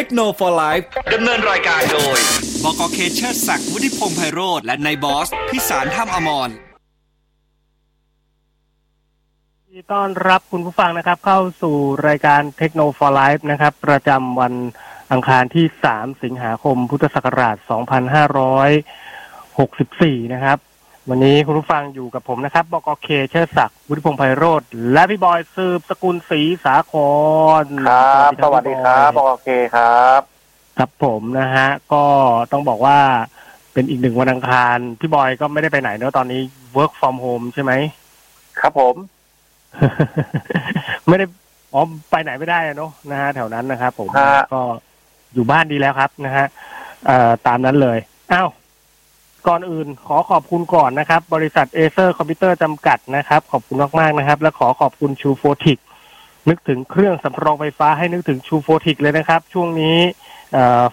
Techno For Life ดำเนินรายการโดย บกเคเชิดศักดิ์วุฒิพงษ์ไพโรธและนายบอส พิสารท่ามอมรต้อนรับคุณผู้ฟังนะครับ เข้าสู่รายการ Techno For Life นะครับ ประจำวันอังคารที่ 3 สิงหาคม พุทธศักราช 2564 นะครับ วันนี้คุณผู้ฟังอยู่กับผมนะครับบกเคเชิดศักดิ์วุฒิพงษ์ไพโรธและพี่บอยสืบสกุลศรีสาครครับสวัสดีครับบกเคครับ ครับผมนะฮะ ก็ต้องบอกว่าเป็นอีกหนึ่งวันอังคาร พี่บอยก็ไม่ได้ไปไหนเนอะตอนนี้ work from home ใช่ไหม ครับผม ไม่ได้อ๋อไปไหนไม่ได้เนอะนะฮะแถวนั้นนะครับผมก็อยู่บ้านดีแล้วครับนะฮะเอ่อตามนั้นเลยอ้าว ก่อนอื่นขอขอบคุณก่อนนะครับ บริษัท Acer คอมพิวเตอร์จำกัดนะครับ ขอบคุณมากๆนะครับ และขอขอบคุณชูโฟติกนึกถึงเครื่องสำรองไฟฟ้าให้นึกถึงชูโฟติกเลยนะครับ ช่วงนี้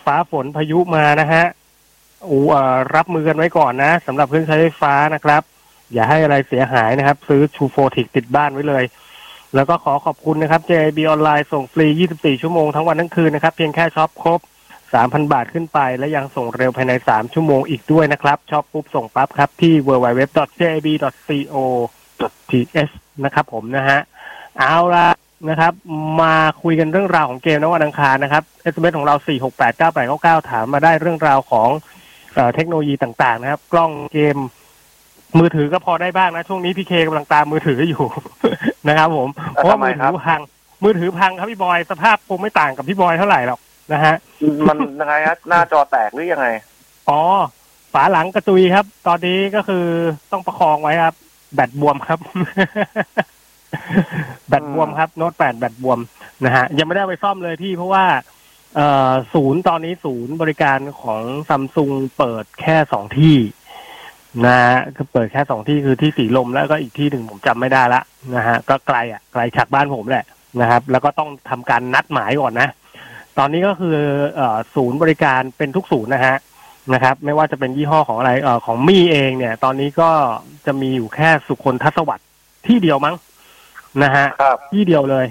ฟ้าฝนพายุมานะฮะอูรับมือกันไว้ก่อนนะสำหรับเครื่องใช้ไฟฟ้านะครับ อย่าให้อะไรเสียหายนะครับ ซื้อชูโฟติกติดบ้านไว้เลย แล้วก็ขอขอบคุณนะครับ JB ออนไลน์ส่งฟรี 24 ชั่วโมงทั้งวันทั้งคืนนะครับ เพียงแค่ช็อปครบ 3,000 บาทขึ้นไป และยังส่งเร็วภายใน 3 ชั่วโมงอีกด้วยนะครับชอบปุ๊บส่งปั๊บครับ ที่ www.jb.co.th นะครับผมนะฮะ เอาละนะครับ มาคุยกันเรื่องราวของเกมนวันอังคารนะครับ SMS ของเรา 4689899 ถามมาได้เรื่องราวของเทคโนโลยีต่างๆ นะครับ กล้องเกมมือถือก็พอได้บ้างนะ ช่วงนี้พี่เคกำลังตามมือถืออยู่นะครับ ผมเพราะมือถือพังมือถือพังครับพี่บอยสภาพคงไม่ต่างกับพี่บอยเท่าไหร่หรอก นะฮะ มันยังไงฮะหน้าจอแตกหรือยังไง อ๋อ ฝาหลังกระจุยครับ ตอนนี้ก็คือต้องประคองไว้ครับ แบตบวมครับ แบตบวมครับ โน้ตแปดแบตบวมนะฮะ ยังไม่ได้ไปซ่อมเลยพี่เพราะว่าเอ่อศูนย์ตอนนี้ศูนย์บริการของซัมซุงเปิดแค่สองที่นะฮะคือเปิดแค่สองที่คือที่สีลมแล้วก็อีกที่หนึ่งผมจำไม่ได้ละนะฮะก็ไกลอะไกลจากบ้านผมแหละนะครับ แล้วก็ต้องทำการนัดหมายก่อนนะ ตอนนี้ก็คืออศูนย์บริการเป็นทุกศูนย์นะฮะนะครับ ไม่ว่าจะเป็นยี่ห้อของอะไรอของมี่เองเนี่ย ตอนนี้ก็จะมีอยู่แค่สุคนทัศวัตที่เดียวมั้งนะฮะที่เดียวเลย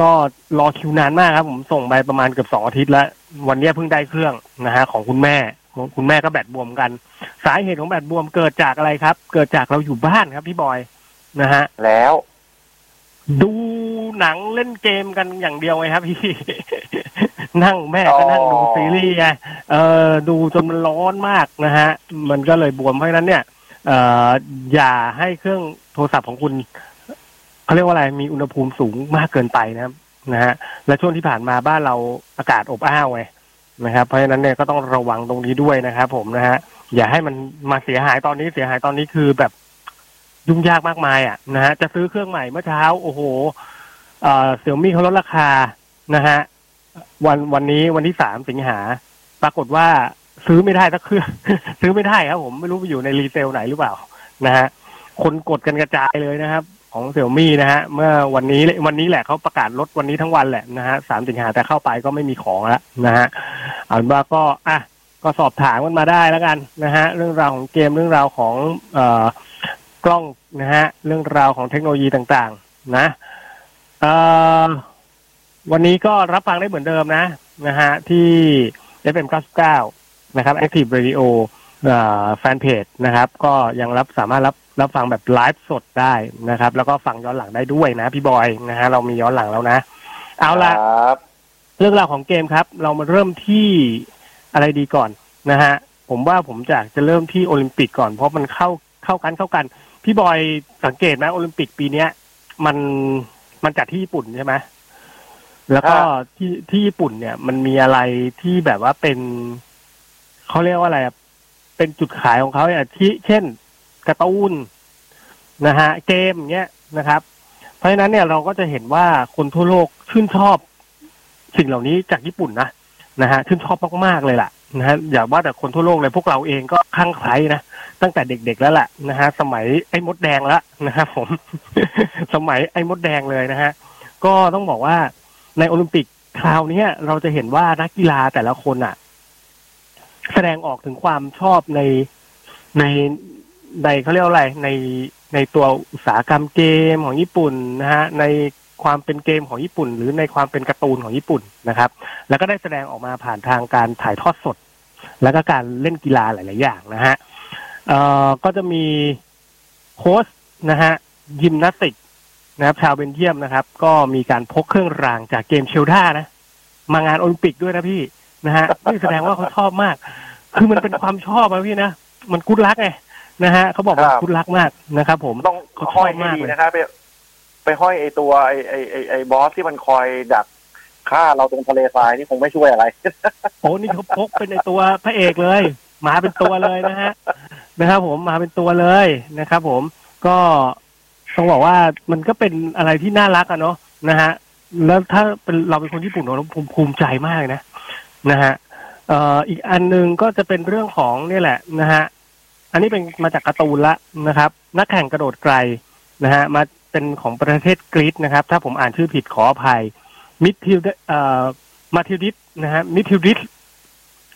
ก็รอคิวนานมากครับผมส่งไปประมาณเกือบสองอาทิตย์แล้ววันนี้เพิ่งได้เครื่องนะฮะของคุณแม่คุณแม่ก็แบตบวมกัน สาเหตุของแบตบวมเกิดจากอะไรครับ เกิดจากเราอยู่บ้านครับพี่บอยนะฮะ แล้ว ดูหนังเล่นเกมกันอย่างเดียวไงครับพี่ นั่งแม่ก็นั่งดูซีรีส์ไงเออดูจนมันร้อนมากนะฮะ มันก็เลยบวมเพราะฉะนั้นเนี่ยเอ่ออย่าให้เครื่องโทรศัพท์ของคุณเขาเรียกว่าอะไรมีอุณหภูมิสูงมากเกินไปนะครับนะฮะและช่วงที่ผ่านมาบ้านเราอากาศอบอ้าวไงนะครับ เพราะฉะนั้นเนี่ยก็ต้องระวังตรงนี้ด้วยนะครับผมนะฮะอย่าให้มันมาเสียหายตอนนี้เสียหายตอนนี้คือแบบยุ่งยากมากมายอะนะฮะจะซื้อเครื่องใหม่เมื่อเช้า โอ้โหเอ่อเสี่ยมี่เขาลดราคานะฮะ วันวันนี้วันที่สามสิงหา ปรากฏว่าซื้อไม่ได้สักเครื่องซื้อไม่ได้ครับผมไม่รู้ไปอยู่ในรีเซลไหนหรือเปล่านะฮะคนกดกันกระจายเลยนะครับ ของเสี่ยวมี่นะฮะเมื่อวันนี้วันนี้แหละเขาประกาศลดวันนี้ทั้งวันแหละนะฮะสามสิงหาแต่เข้าไปก็ไม่มีของแล้วนะฮะเอาเป็นว่าก็อะก็สอบถามกันมาได้แล้วกันนะฮะเรื่องราวของเกมเรื่องราวของเอ่อกล้องนะฮะเรื่องราวของเทคโนโลยีต่างๆ นะเอ่อ วันนี้ก็รับฟังได้เหมือนเดิมนะนะฮะที่ FM 99นะครับ Active Radio แฟนเพจนะครับ ก็ยังรับสามารถรับรับฟังแบบไลฟ์สดได้นะครับ แล้วก็ฟังย้อนหลังได้ด้วยนะ พี่บอยนะฮะเรามีย้อนหลังแล้วนะ เอาละเรื่องราวของเกมครับ เรามาเริ่มที่อะไรดีก่อนนะฮะผมว่าผมจะจะเริ่มที่โอลิมปิกก่อนเพราะมันเข้าเข้ากันเข้ากัน พี่บอยสังเกตไหมโอลิมปิกปีเนี้ย มันมันจัดที่ญี่ปุ่นใช่ไหม แล้วก็ที่ที่ญี่ปุ่นเนี่ย มันมีอะไรที่แบบว่าเป็นเขาเรียกว่าอะไรเป็นจุดขายของเขาเนี่ยที่เช่นกระตูนนะฮะ เกมเนี้ยนะครับ เพราะฉะนั้นเนี่ยเราก็จะเห็นว่าคนทั่วโลกชื่นชอบสิ่งเหล่านี้จากญี่ปุ่นนะนะฮะชื่นชอบมากๆเลยล่ะนะฮะอย่าว่าแต่คนทั่วโลกเลยพวกเราเองก็คลั่งไคล้นะตั้งแต่เด็กๆแล้วแหละนะฮะสมัยไอ้มดแดงแล้วนะครับผม สมัยไอ้มดแดงเลยนะฮะก็ต้องบอกว่า ในโอลิมปิกคราวนี้เราจะเห็นว่านักกีฬาแต่ละคนอะ แสดงออกถึงความชอบในในในเขาเรียกอะไรในในตัวอุตสาหกรรมเกมของญี่ปุ่นนะฮะในความเป็นเกมของญี่ปุ่น หรือในความเป็นการ์ตูนของญี่ปุ่นนะครับ แล้วก็ได้แสดงออกมาผ่านทางการถ่ายทอดสด แล้วก็การเล่นกีฬาหลาย ๆ อย่างนะฮะเอ่อก็จะมีโค้ชนะฮะยิมนาสติก นะครับชาวเบนเยียมนะครับ ก็มีการพกเครื่องรางจากเกมเชลดานะ มางานโอลิมปิกด้วยนะพี่นะฮะนี่แสดงว่าเขาชอบมาก คือมันเป็นความชอบอะพี่นะมันกุดลักไงนะฮะเขาบอกว่าครับกุดลักมากนะครับผมต้องเขาชอบห้อยให้มากดีเลยนะครับไปไปห้อยไอตัวไอไอไอไอบอสที่มันคอยดักฆ่าเราตรงทะเลทรายนี่คงไม่ช่วยอะไรโอ้นี่เขาพกเป็นในตัวพระเอกเลยมาเป็นตัวเลยนะฮะนะครับผมมาเป็นตัวเลยนะครับ ผมก็ ต้องบอกว่ามันก็เป็นอะไรที่น่ารักอะเนาะนะฮะแล้วถ้าเป็นเราเป็นคนญี่ปุ่นเราภูมิภูมิใจมากนะนะฮะเอ่ออีกอันหนึ่งก็จะเป็นเรื่องของเนี่ยแหละนะฮะอันนี้เป็นมาจากการ์ตูนละนะครับ นักแข่งกระโดดไกลนะฮะมาเป็นของประเทศกรีซนะครับ ถ้าผมอ่านชื่อผิดขออภัยมิทิลเอ่อมาทิลดิสนะฮะมิทิลดิส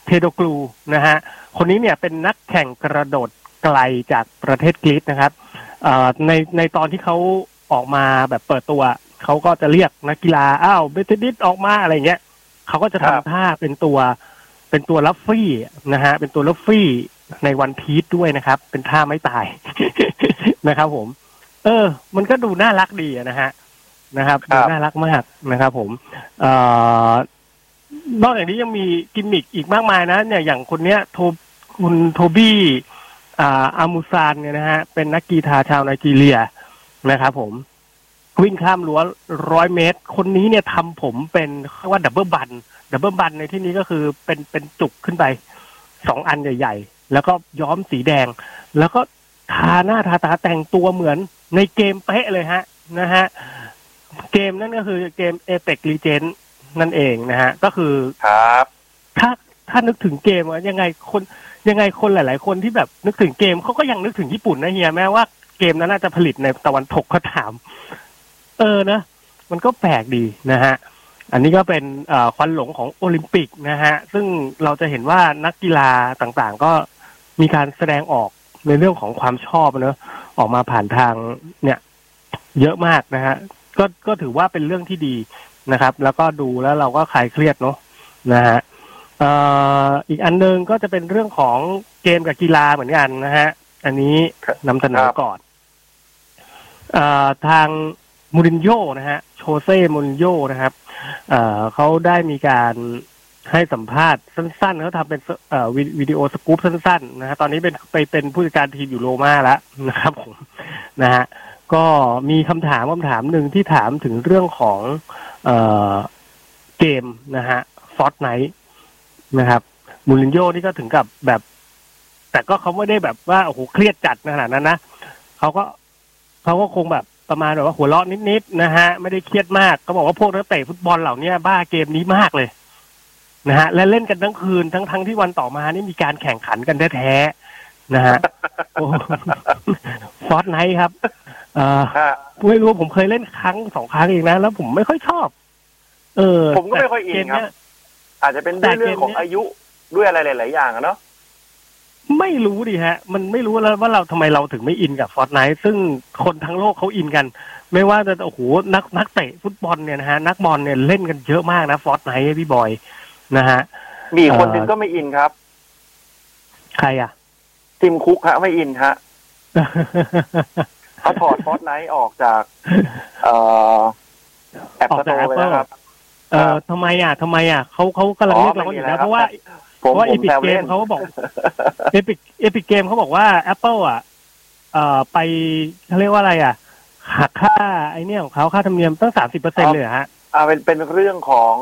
เทโดกลูนะฮะคนนี้เนี่ยเป็นนักแข่งกระโดดไกลจากประเทศกรีซนะครับ ในในตอนที่เขาออกมาแบบเปิดตัวเขาก็จะเรียกนักกีฬาอ้าวเบทิลดิสออกมาอะไรเงี้ยเขาก็จะครับทำบท่าเป็นตัว เป็นตัวลัฟฟี่นะฮะ เป็นตัวลัฟฟี่ใน One Piece ด้วยนะครับ เป็นท่าไม้ตายนะครับ ผม เออ มันก็ดูน่ารักดีอะนะฮะนะครับครัดูบน่ารักมากนะครับผมเอ่อนอกจากนี้ยังมีกิมมิกอีกมากมายนะ เนี่ยอย่างคนเนี้ยโทคุณโทบี้ อ่าอามูซานเนี่ยนะฮะเป็นนักกีฬาชาวไนจีเรียนะครับผม วิ่งข้ามรั้วร้อยเมตร คนนี้เนี่ยทำผมเป็นเรียกว่า double bun double bun ในที่นี้ก็คือเป็นเป็นจุกขึ้นไปสองอันใหญ่ๆ แล้วก็ย้อมสีแดง แล้วก็ทาหน้าทาตาแต่งตัวเหมือนในเกมเป๊ะเลยฮะนะฮะเกมนั่นก็คือเกม Apex Legends นั่นเองนะฮะ ก็คือครับ ถ้าถ้านึกถึงเกมอะยังไงคน ยังไงคนหลาย ๆ คนที่แบบนึกถึงเกมเขาก็ยังนึกถึงญี่ปุ่นนะเฮียแม้ว่าเกมนั้นน่าจะผลิตในตะวันตกก็ถาม เออนะ มันก็แปลกดีนะฮะ อันนี้ก็เป็นควันหลงของโอลิมปิกนะฮะ ซึ่งเราจะเห็นว่านักกีฬาต่างๆ ก็มีการแสดงออกในเรื่องของความชอบเนอะออกมาผ่านทางเนี่ย เยอะมากนะฮะ ก็ก็ถือว่าเป็นเรื่องที่ดีนะครับ แล้วก็ดูแล้วเราก็คลายเครียดเนาะนะฮะ อีกอันหนึงก็จะเป็นเรื่องของเกมกับกีฬาเหมือนกันนะฮะ อันนี้นำเสนอก่อนอทางมูรินโญ่นะฮะ โชเซ่มูรินโญ่นะครับเขาได้มีการให้สัมภาษณ์สั้นๆเขาทำเป็นวิวิดีโอสกู๊ปสั้นๆนะฮะตอนนี้เป็นไปเป็นผู้จัดการทีมอยู่โรม่าแล้วนะครับผมนะฮะก็มีคำถามคำถามหนึ่งที่ถามถึงเรื่องของเอเกมนะฮะฟอร์ n ไน e นะครับมูรินโญ่นี่ก็ถึงกับแบบ แต่ก็เขาไม่ได้แบบว่าโอ้โหเครียดจัดขนาดนั้นนะเขาก็เขาก็คงแบบประมาณแบบว่าหัวเราะนิดๆนะฮะ ไม่ได้เครียดมากเขาบอกว่าพวกนักเตะฟุตบอลเหล่านี้บ้าเกมนี้มากเลยนะฮะ และเล่นกันทั้งคืนทั้งทั้งที่วันต่อมานี่มีการแข่งขันกันแท้ๆนะฮะฟอร์ n ไน e ครับเอ่อฮะไม่รู้ผมเคยเล่นครั้งสองครั้งเองนะ แล้วผมไม่ค่อยชอบ เออผมก็ไม่ค่อยอินแต่เกมครับเนี้ย อาจจะเป็นแต่ด้วยเรื่องของเกมเนี้ยอายุด้วยอะไรหลาย ๆ อย่างอะเนาะไม่รู้ดิฮะ มันไม่รู้แล้วว่าเราทำไมเราถึงไม่อินกับฟอร์ n ไน e ซึ่งคนทั้งโลกเขาอินกัน ไม่ว่าจะโอ้โหนักนักเตะฟุตบอลเนี่ยนะฮะ นักบอลเนี่ยเล่นกันเยอะมากนะฟอร์ n ไน e พี่บอยนะฮะมีคนเอ่อหนึ่งก็ไม่อินครับ ใครอะทิมคุกฮะไม่อินฮะเขาถอดฟอสไนท์ออกจาก เอ่อแอปออกสโตจากร์ไป Apple แล้วครับ เออทำไมอะทำไมอะเขาเขากำลังอ๋อเรียกร้องอยู่ไม่มีนะแล้วเพราะว่าผมเพราะว่าผเอมพิกแซวเกเล่มนเขาก็บอกเอพิกเอพิกเกมเขาบอกว่า Apple อะเอ่อไปเขาเรียกว่าอะไรอะหักค่าไอเนี่ยของเขาค่าธรรมเนียมตั้งสามสิบเปอร์เซ็นเลยเหรอฮะอ่าเป็นเป็นเรื่องของ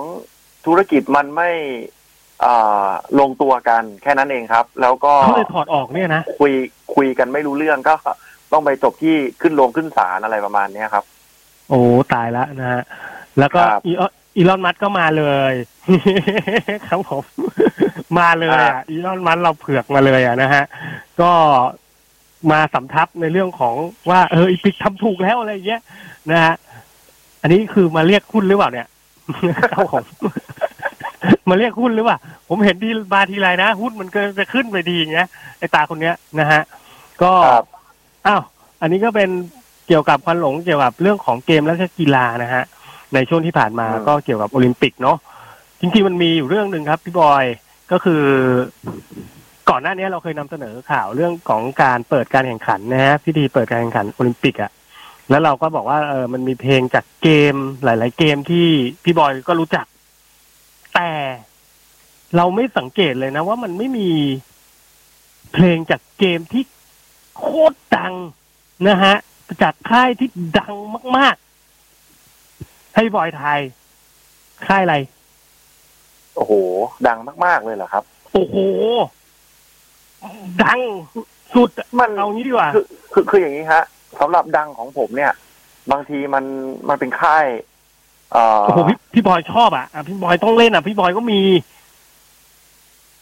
ธุรกิจมันไม่อ่าลงตัวกันแค่นั้นเองครับ แล้วก็เขาเลยถอดออกเนี่ยนะคุยคุยกันไม่รู้เรื่องก็ต้องไปจบที่ขึ้นโรงขึ้นศาลอะไรประมาณเนี้ยครับ โอ้ตายแล้วนะฮะแล้วก็ครับอี ออนอีลอนมัสก์ก็มาเลยครับผมมาเลยอะอีลอนมัสก์เราเผือกมาเลยอะนะฮะ ก็มาสำทับในเรื่องของว่าเอออีพิกทำถูกแล้วอะไรอย่างเงี้ยนะฮะอันนี้คือมาเรียกหุ้นหรือเปล่าเนี่ยครับผมมาเรียกหุ้นหรือเปล่าผมเห็นที่มาทีไรนะหุ้นมันก็จะขึ้นไปดีอย่างเงี้ยไอตาคนเนี้ยนะฮะ ก็ครับอ้าวอันนี้ก็เป็นเกี่ยวกับควันหลงเกี่ยวกับเรื่องของเกมและก็กีฬานะฮะ ในช่วงที่ผ่านมาอืมก็เกี่ยวกับโอลิมปิกเนาะจริงๆมันมีอยู่เรื่องหนึ่งครับพี่บอยก็คือ ก่อนหน้านี้เราเคยนำเสนอข่าวเรื่องของการเปิดการแข่งขันนะฮะพิธีเปิดการแข่งขันโอลิมปิกอะแล้วเราก็บอกว่าเออมันมีเพลงจากเกมหลาย ๆ เกมที่พี่บอยก็รู้จัก แต่เราไม่สังเกตเลยนะ ว่ามันไม่มีเพลงจากเกมที่โคตรดังนะฮะจากค่ายที่ดังมากๆ ให้บอยไทยค่ายอะไร โอ้โห ดังมากๆเลยเหรอครับ โอ้โห ดังสุดมันเอางี้ดีกว่า คือคือคืออย่างนี้ฮะสำหรับดังของผมเนี่ย บางทีมันมันเป็นค่ายเอ่อโอ้โหพี่พี่บอยชอบอะอะพี่บอยต้องเล่นอะ พี่บอยก็มี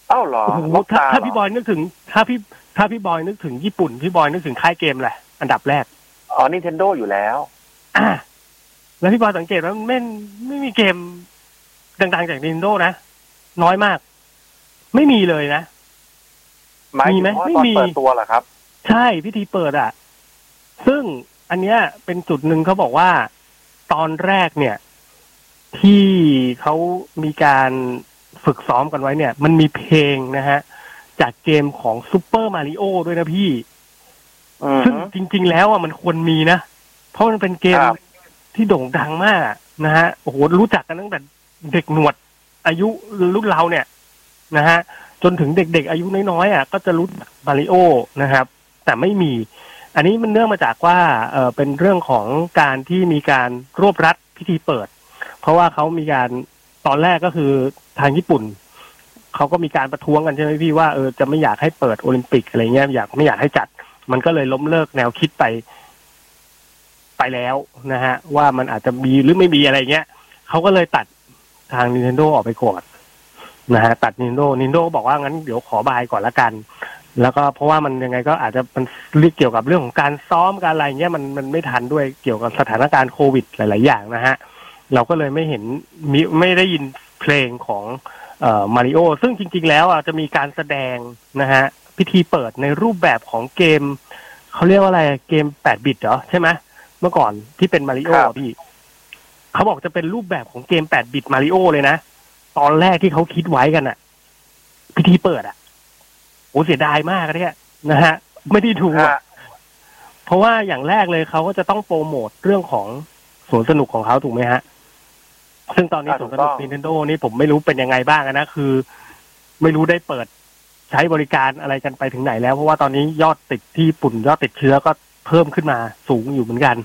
เอ้าเหรอโอ้โหล็อกถ้าตาถ้าเหรพี่บอยนึกถึง ถ้าพี่ถ้าพี่บอยนึกถึงญี่ปุ่น พี่บอยนึกถึงค่ายเกมแหละอันดับแรกอ๋อนินเทนโดอยู่แล้ว อะ แล้วพี่บอยสังเกตว่าไม่ไม่มีเกมดังๆจาก Nintendo นะ น้อยมาก ไม่มีเลยนะหมายมีถึไหมงว่าไม่ตอนมีเปิดตัวเหรอครับ ใช่พิธีเปิดอะ ซึ่งอันเนี้ยเป็นจุดหนึ่งเขาบอกว่า ตอนแรกเนี่ย ที่เขามีการฝึกซ้อมกันไว้เนี่ย มันมีเพลงนะฮะ จากเกมของซูเปอร์มาริโอด้วยนะพี่อืมซึ่งจริง ๆ แล้วอะมันควรมีนะ เพราะมันเป็นเกมครับ ที่โด่งดังมากนะฮะโอ้โหรู้จักกันตั้งแต่เด็กหนวดอายุรุ่นเราเนี่ยนะฮะจนถึงเด็กๆอายุน้อยๆอะก็จะรู้มาริโอนะครับ แต่ไม่มี อันนี้มันเนื่องมาจากว่าเออเป็นเรื่องของการที่มีการรวบรัดพิธีเปิด เพราะว่าเขามีการตอนแรกก็คือทางญี่ปุ่นเขาก็มีการประท้วงกันใช่ไหมพี่ว่าเออจะไม่อยากให้เปิดโอลิมปิกอะไรเงี้ยอยากไม่อยากให้จัด มันก็เลยล้มเลิกแนวคิดไป ไปแล้วนะฮะ ว่ามันอาจจะมีหรือไม่มีอะไรเงี้ยเขาก็เลยตัดทาง Nintendo ออกไปก่อนนะฮะตัด Nintendo Nintendo บอกว่างั้นเดี๋ยวขอบายก่อนละกัน แล้วก็เพราะว่ามันยังไงก็อาจจะมันเรื่องเกี่ยวกับเรื่องของการซ้อมการอะไรเงี้ยมันมันไม่ทันด้วยเกี่ยวกับสถานการณ์โควิดหลาย ๆ อย่างนะฮะเราก็เลยไม่เห็นมิไม่ได้ยินเพลงของเอ่อมาริโอซึ่งจริง ๆ แล้วอะจะมีการแสดงนะฮะพิธีเปิดในรูปแบบของเกมเขาเรียกว่าอะไรเกมแปดบิตเหรอใช่ไหม เมื่อก่อนที่เป็นมาริโอครับพี่เขาบอกจะเป็นรูปแบบของเกมแปดบิตมาริโอเลยนะ ตอนแรกที่เขาคิดไว้กันอะพิธีเปิดอะโอ้เสียดายมากเนี่ยนะฮะ ไม่ได้ดูอะฮะเพราะว่าอย่างแรกเลยเขาก็จะต้องโปรโมทเรื่องของสวนสนุกของเขาถูกไหมฮะ ซึ่งตอนนี้อ่าสวนสนุกถูกต้อง Nintendo นี่ผมไม่รู้เป็นยังไงบ้างอะนะคือ ไม่รู้ได้เปิดใช้บริการอะไรกันไปถึงไหนแล้ว เพราะว่าตอนนี้ยอดติดที่ญี่ปุ่นยอดติดเชื้อก็ เพิ่มขึ้นมาสูงอยู่เหมือนกัน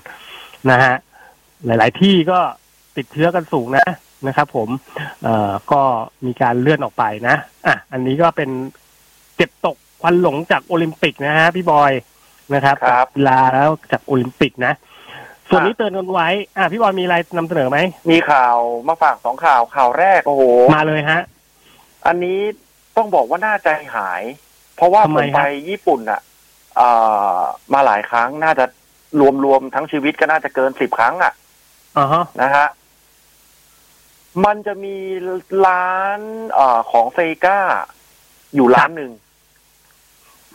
นะฮะหลาย ๆ ที่ก็ติดเชื้อกันสูงนะนะครับ ผมเอ่อก็มีการเลื่อนออกไปนะอะอันนี้ก็เป็นเก็บตกควันหลงจากโอลิมปิกนะฮะพี่บอยนะครับครับจากกีฬาแล้วจากโอลิมปิกนะ ส่วนครับนี้เตือนกันไว้ อะพี่บอยมีอะไรนำเสนอไหม มีข่าวมาฝากสองข่าวข่าวแรกโอ้โหมาเลยฮะ อันนี้ต้องบอกว่าน่าใจหาย เพราะว่าทำผไมมฮะไปญี่ปุ่นอะเอ่อ มาหลายครั้งน่าจะรวมรวมทั้งชีวิตก็น่าจะเกินสิบครั้ง อะอ่าฮะนะฮะมันจะมีร้านเอ่อของเซกาอยู่ร้านหนึ่ง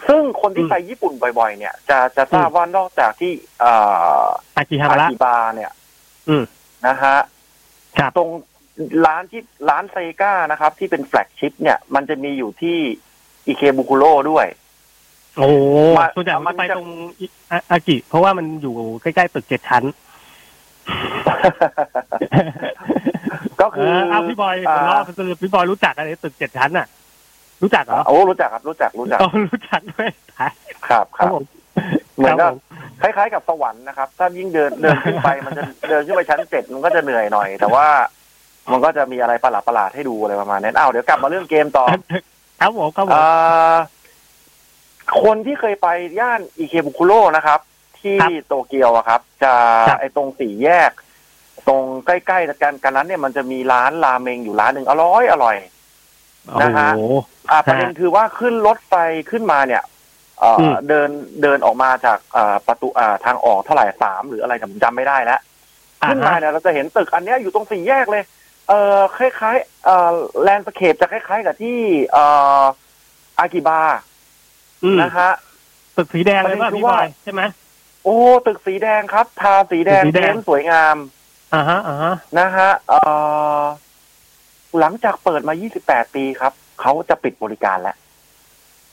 ซึ่งคนที่ไปญี่ปุ่นบ่อย ๆ เนี่ย จะจะทราบว่านอกจากที่เอ่ออากิฮาอาระกิบาเนี่ยอืมนะฮะครับตรงร้านที่ร้านเซกานะครับ ที่เป็นแฟลกชิพเนี่ย มันจะมีอยู่ที่อิเคบุคุโรด้วย โอ้มาส่วนใหญ่ผมมันจะไปจะตรงอิอาอากิ เพราะว่ามันอยู่ใกล้ๆตึกเจ็ดชั้น ก็เอคืออเอาพี่บอยผมรอสรุปพี่บอยรู้จักอะไรตึกเจ็ดชั้นอะ รู้จักเหรอโอ้รู้จักครับรู้จักรู้จักอ๋อรู้จักด้วยครับครับครับผมเหมือนคกัรับบผมคล้ายๆกับสวรรค์นะครับ ถ้ายิ่งเดินเดินขึ้นไปมันจะเดินขึ้นไปชั้นเจ็ดมันก็จะเหนื่อยหน่อย แต่ว่ามันก็จะมีอะไรประหลาดประหลาดๆให้ดูอะไรประมาณนั้นอ้าวเดี๋ยวกลับมาเรื่องเกมต่อ ครับผมครับผมเอ่อ คนที่เคยไปย่านอิเคบุคุโรนะครับ ที่ครับโตเกียวอะครับ จะครับไอตรงสี่แยก ตรงใกล้ๆกันกันนั้นเนี่ยมันจะมีร้านราเมงอยู่ร้านหนึ่งอร่อยอร่อยนะฮะโอ้โหอ่าฮะประเด็นคือว่าขึ้นรถไฟขึ้นมาเนี่ยเอ่ออมเดินเดินออกมาจากเอ่อประตูอ่าทางออกเท่าไหร่สามหรืออะไรผมจำไม่ได้แล้วขึ้นมาเนี่ยเราจะเห็นตึกอันเนี้ยอยู่ตรงสี่แยกเลย เอ่อคล้ายๆเอ่อแลนด์สเคปจะคล้ายๆกับที่เอ่ออากิบาอืม นะฮะตึกสีแดงเลยป่ะประเด็นคือพี่บว่าอยใช่ไหมโอ้ ตึกสีแดงครับ ทาสีแดงสีแดงเพ้นท์สวยงามอ่าฮะอ่าฮะนะฮะเอ่อหลังจากเปิดมา 28 ปีครับ เขาจะปิดบริการแล้ว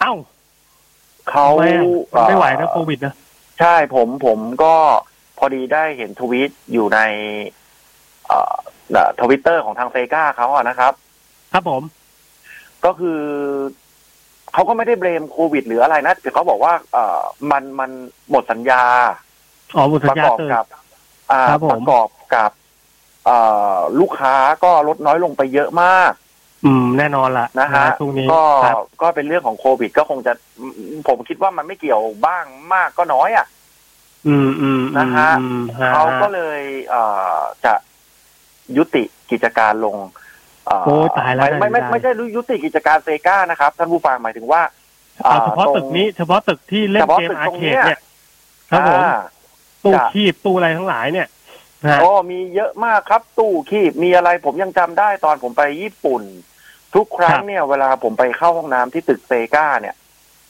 เอ้าเขาทำไมอะมันไม่ไหวนะเอ่อโควิดนะ ใช่ผมผมก็พอดีได้เห็นทวีตอยู่ในเอ่อทวิตเตอร์ของทางเซกาเขาอะนะครับ ครับผม ก็คือ เขาก็ไม่ได้เบรมโควิดหรืออะไรนะแต่เขาบอกว่า เอ่อมันมันหมดสัญญาอ๋อหมดสัปญระญากอบเกินกับอ่าครับผมประกอบกับเอ่อลูกค้าก็ลดน้อยลงไปเยอะมาก อืมแน่นอนละนะฮะช่วงนี้ก็ครับก็เป็นเรื่องของโควิด ก็คงจะอืมผมคิดว่ามันไม่เกี่ยวบ้างมากก็น้อยอะ อืมอืมอืมนะฮะอืมฮะเขาก็เลย เอ่อจะยุติกิจการลงเอ่อ โอ้ตายแล้วไม่ไม่ไม่ได้ไม่ใช่ยุติกิจการเซกานะครับ ท่านผู้ฟังหมายถึงว่าเอาเฉพาะตรงตึกนี้เฉพาะตึกที่เล่นเฉพาะเกมตึกอาตรงร์เคเนี้ดยเนี่ยครับผมอ่าตู้จะคีบตู้อะไรทั้งหลายเนี่ยนะฮะโอ้มีเยอะมากครับ ตู้คีบมีอะไรผมยังจำได้ตอนผมไปญี่ปุ่น ทุกครั้งเนี่ย เวลาผมไปเข้าห้องน้ำที่ตึกเซกาเนี่ย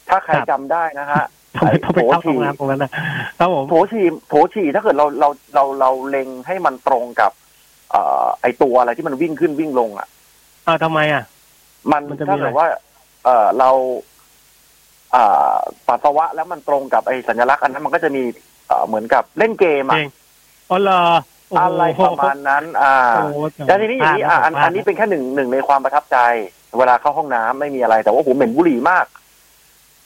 ถ้าใครจำได้นะฮะทำไมต้องไปเข้าโถฉี่โรงแรมตรงนั้นนะครับผมโถฉี่โถฉี่ถ้าเกิดเราเราเราเราเล็งให้มันตรงกับ เอ่อไอตัวอะไรที่มันวิ่งขึ้นวิ่งลงอะอ้าวทำไมอะ มันมันจะมีถ้าเกิดว่า เอ่อเราเอ่อปัสสาวะแล้วมันตรงกับไอสัญลักษณ์อันนั้นมันก็จะมีเอ่อเหมือนกับเล่นเกมอะเองอ๋อเหรอโโหอะไรประมาณนั้น อ่า โอ้โหแล้วทีนี้อย่างนี้อะอันพลาดอันนี้เป็นแค่หนึ่งหนึ่งในความประทับใจ เวลาเข้าห้องน้ำไม่มีอะไร แต่ว่าผมเหม็นบุหรี่มาก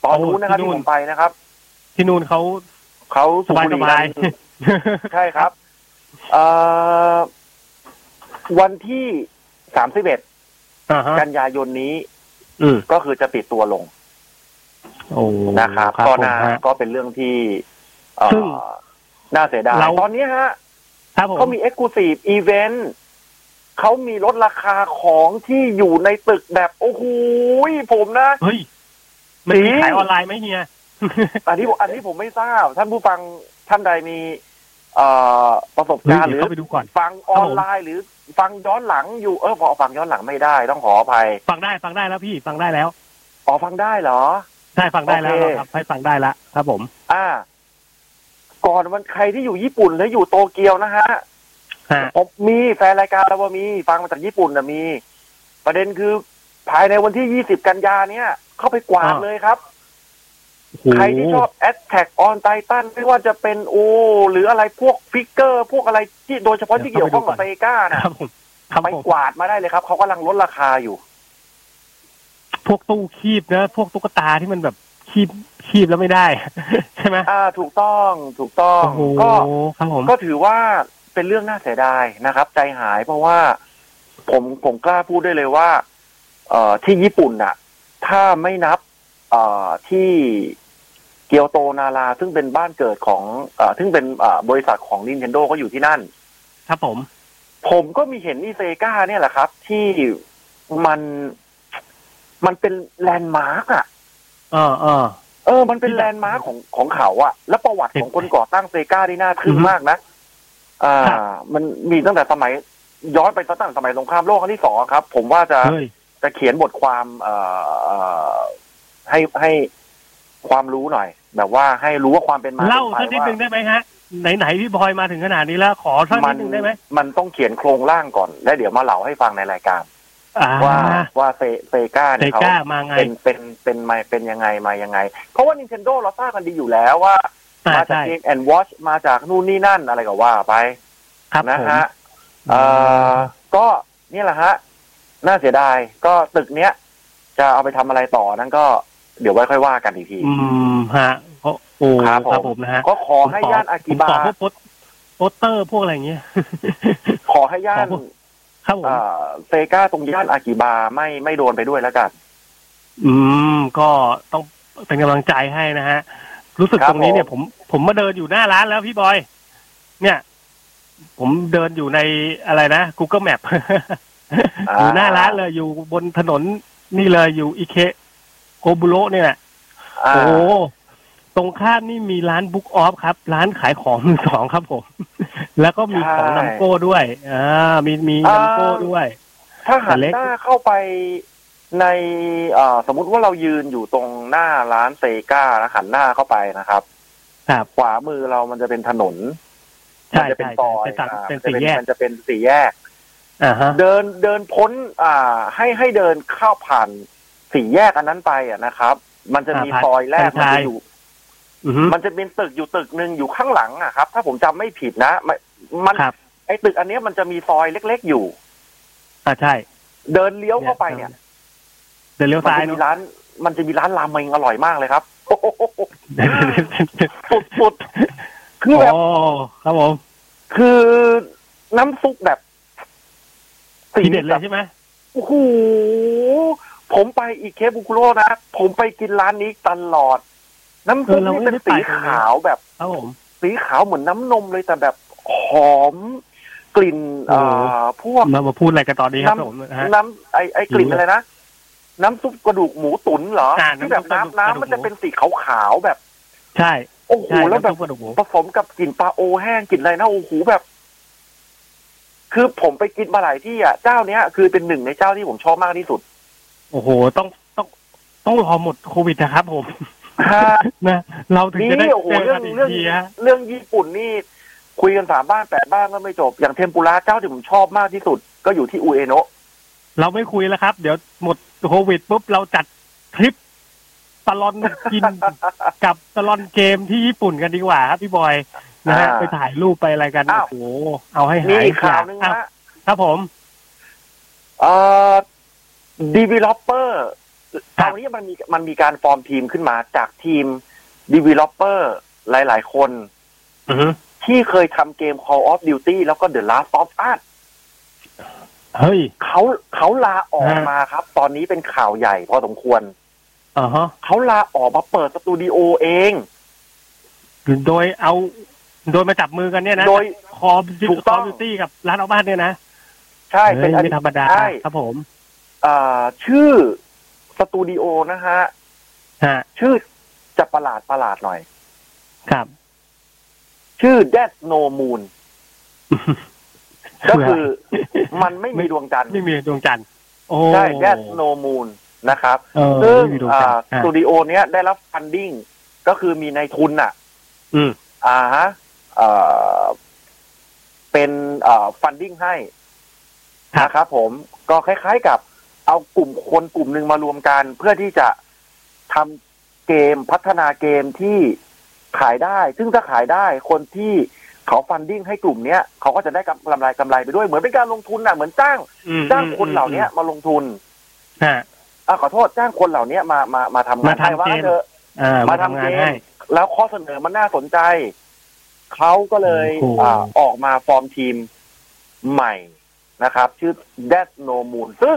ตอนนู้นนะครับที่ผมไปนะครับที่นู่นเขาเขาสสูบบายบุหสรี่บายกันใช่ครับ เอ่อ วันที่สามสิบเอ็ดอ่าฮะกันยายนนี้อืมก็คือจะปิดตัวลงโอ้นะครับครับก็ผมน่าฮะก็เป็นเรื่องที่เอ่อซึ่งน่าเสียดายเราตอนนี้ฮะครับผมเขามี exclusive event เขามีลดราคาของที่อยู่ในตึกแบบ โอ้โหผมนะเฮ้ยมันมีจริงขายออนไลน์ไหมเฮียอันนี้ผมอันนี้ผมไม่ทราบ ท่านผู้ฟังท่านใดมีเอ่อประสบเฮ้ยการณ์หเดี๋รืยวอเข้าไปดูก่อนฟังออนไลน์หรือ ฟังย้อนหลังอยู่เออพอฟังย้อนหลังไม่ได้ต้องขออภัย ฟังได้ฟังได้แล้วพี่ฟังได้แล้วอ๋อฟังได้เหรอใช่ฟังได้แล้วโอเคครับให้ฟังได้แล้วครับผม อ่า ก่อนวันใครที่อยู่ญี่ปุ่นและอยู่โตเกียวนะฮะฮะผมมีแฟนรายการเราว่ามี ฟังมาจากญี่ปุ่นนะมี ประเด็นคือภายในวันที่20กันยาเนี่ย เข้าไปกวาดเลยครับ ใครที่ชอบ Attack on Titan ไม่ว่าจะเป็นโอ หรืออะไรพวกฟิกเกอร์ พวกอะไรที่โดยเฉพาะที่เกี่ยวข้องกับเซกาคนะรับผมครับไปผมกวาดมาได้เลยครับ เขากำลังลดราคาอยู่ พวกตู้คีบนะ พวกตุ๊กตาที่มันแบบคีบคีบแล้วไม่ได้ ใช่ไหมอ่า ถูกต้องถูกต้องโอ้โหก็ครับผมก็ถือว่าเป็นเรื่องน่าเสียดายนะครับ ใจหายเพราะว่า ผมผมกล้าพูดได้เลยว่า เอ่อที่ญี่ปุ่นน่ะ ถ้าไม่นับเอ่อ ที่เกียวโตนาราซึ่งเป็นบ้านเกิดของเอ่อซึ่งเป็นเอ่อบริษัทของ Nintendo ก็อยู่ที่นั่น ครับผม ผมก็มีเห็นนี่ Sega เนี่ยแหละครับ ที่มันมันเป็นแลนด์มาร์กอะ เออเออเออ มันเป็นแลนด์มาร์กของของเขาอะแล้วประวัติของคนก่อตั้ง Sega ได้น่าทึ่งอือฮึมากนะ อ่าครับมันมีตั้งแต่สมัยย้อนไปตั้งแต่สมัยสงครามโลกครั้งที่สองครับ ผมว่าจะเฮ้ยจะเขียนบทความเอ่อเอ่อ ให้ให้ความรู้หน่อย แบบว่าให้รู้ว่าความเป็นมาเล่าเป็นสักไปนิดว่านึงได้ไหมฮะไหนๆพี่บอยมาถึงขนาดนี้แล้วขอสักมันิดนึงได้ไหมมันต้องเขียนโครงร่างก่อน แล้วเดี๋ยวมาเล่าให้ฟังในรายการอ่าว่าว่าเซเซกาเซเนี่ยเขาก้ามาไงเป็นเป็นเป็นมาเป็นยังไงมายังไง เพราะว่า Nintendo เราทราบกันดีอยู่แล้วว่าอ่ามาจากใช่ Game and Watch มาจากนู่นนี่นั่นอะไรก็ว่าไปครับนะผมฮะเอ่อก็นี่แหละฮะ น่าเสียดายก็ตึกเนี้ย จะเอาไปทำอะไรต่อนั้นก็ เดี๋ยวไว้ค่อยว่ากันอีกที อืมฮะโอ้โอ้ครับผมครับผมนะฮะก็ขอให้ย่านอากิบาผมขอพวกโปสโปสเตอร์พวกอะไรอย่างเงี้ยขอให้ย่านขอพวกครับผมเอ่อ Sega ตรงย่านอากิบาไม่ไม่โดนไปด้วยแล้วกัน อืม ก็ต้องเป็นกำลังใจให้นะฮะ รู้สึกครับตรงนี้เนี่ยผผมมผมมาเดินอยู่หน้าร้านแล้วพี่บอย เนี่ย ผมเดินอยู่ในอะไรนะ Google Map อยู่หน้าร้านเลยอยู่บนถนนนี่เลยอยู่อิเคบุคุโระเนี่ยอ่าโอ้ตรงข้ามนี่มีร้าน Book Off ครับ ร้านขายของมือสองครับผม แล้วก็มีของ Namco ด้วยอ่ามีมี Namco ด้วย ถ้าหันเล็กหน้าเข้าไปในเอ่อสมมุติว่าเรายืนอยู่ตรงหน้าร้านเซกานะหันหน้าเข้าไปนะครับครับขวามือเรามันจะเป็นถนนใช่มัจะเป็นใช่ซอยเป็นตัดอ่าเป็นสี่แยกมันจะเป็นสี่แยกอ่าฮะเดินเดินพ้น อ่า ให้ให้เดินเข้าผ่าน สี่แยกอันนั้นไปอะนะครับ มันจะมีอ่าผ่านซอยแรกทางมันชายจะอยู่อือฮึมันจะเป็นตึกอยู่ตึกหนึ่งอยู่ข้างหลังอะครับ ถ้าผมจำไม่ผิดนะมันมันครับไอ้ตึกอันเนี้ยมันจะมีซอยเล็กๆอยู่อ่าใช่ เดินเลี้ยวเข้าไปเนี่ย เดินเลี้ยวมันซ้ายจะมีเนาะร้าน มันจะมีร้านรามเมงอร่อยมากเลยครับโอ้โหสุดสุดๆคือแบบโอ้ครับผม คือน้ำซุปแบบทีเด็ดเลแบยบใช่ไหมโอ้โห ผมไปอีกเคบุคุโรนะ ผมไปกินร้านนี้ตลอด น้ำซุปนี่เป็นสีขาวแบบครับผมสีขาวเหมือนน้ำนมเลยแต่แบบหอมกลิ่นโอ้เอ่อพวกมามาพูดอะไรกันตอนนี้ครับน้ผมนะฮะำน้ำไอไอกลิ่นหิวอะไรนะน้ำซุปกระดูกหมูตุ๋นเหรออ่าที่แบบน้ำซุปกระดูกน้ำน้ำมันจะเป็นสีขาวๆแบบ ใช่ โอ้โหใช่แล้วแบบน้ำซุปกระดูกหมูผสมกับกลิ่นปลาโอแห้งกลิ่นอะไรนะโอ้โหแบบ คือผมไปกินมาหลายที่อะเจ้าเนี้ย คือเป็นหนึ่งในเจ้าที่ผมชอบมากที่สุด โอ้โห ต้องต้องต้องรอหมดโควิดนะครับผมฮะนะเราถึงจะได้นี่โอ้โหเจอเรื่กัอนงอีกเรื่องทีฮะเรื่องญี่ปุ่นนี่คุยกันสามบ้านแปดบ้านก็ไม่จบ อย่างเทมปุระเจ้าที่ผมชอบมากที่สุด ก็อยู่ที่อุเอโนะเราไม่คุยแล้วครับ เดี๋ยวหมดโควิดปุ๊บเราจัดทริปตลอนกินกับตลอนเกมที่ญี่ปุ่นกันดีกว่าครับพี่บอยนะฮะอ่าไปถ่ายรูปไปอะไรกันอ้าวโอ้โหเอาให้มีหายอีกข่าวหนึ่งอ้นะครับผม เอ่อ developer ครัคบราวนี้มันมีมันมีการฟอร์มทีมขึ้นมาจากทีม developer หลาย ๆ คนอือฮึที่เคยทำเกม Call of Duty แล้วก็ The Last of Us เฮ้ยเขาเขาลาออกฮะมาครับ ตอนนี้เป็นข่าวใหญ่พอสมควรอ่าฮะเขาลาออกมาเปิดสตูดิโอเอง โดยเอา โดยมาจับมือกันเนี่ยนะ โดยคอมถูกคต้ออมงบิวตี้กับร้านเอาบ้านเนี่ยนะ ใช่ เป็นเฮ้ยอไม่ดีตธรรมดาใช่ครับผม อ่าชื่อสตูดิโอนะฮะฮะชื่อจะประหลาดประหลาดหน่อย ครับ ชื่อ Death No Moon ก็คือมันไม่มีดวงจันทร์ไม่มีดวงจันทร์โอ้ใช่ Death No Moon นะครับเออซึ่งไม่มีดวงอ่าจันทร์สอะตูดิโอเนี้ยได้รับฟันดิ้งก็คือมีนายทุนอะ อืมอ่าฮะเอ่อเป็นเอ่อ funding ให้ครับนะครับผมก็คล้ายๆกับ เอากลุ่มคนกลุ่มหนึ่งมารวมกัน เพื่อที่จะทำเกมพัฒนาเกมที่ขายได้ ซึ่งถ้าขายได้คนที่เขา funding ให้กลุ่มเนี้ยเขาก็จะได้กำไรกำไรไปด้วยเหมือนเป็นการลงทุนน่ะเหมือนจ้างอืมจ้างคนเหล่าเนี้ยมาลงทุนฮะอะขอโทษจ้างคนเหล่าเนี้ยมามามาทำงานมาทำให้ว่าเกมเถอะอ่ามามาทำทำงานเกมให้แล้วข้อเสนอมันน่าสนใจ เขาก็เลยโอ้โหอ่าออกมาฟอร์มทีมใหม่นะครับ ชื่อ Death No Moon ซึ่ง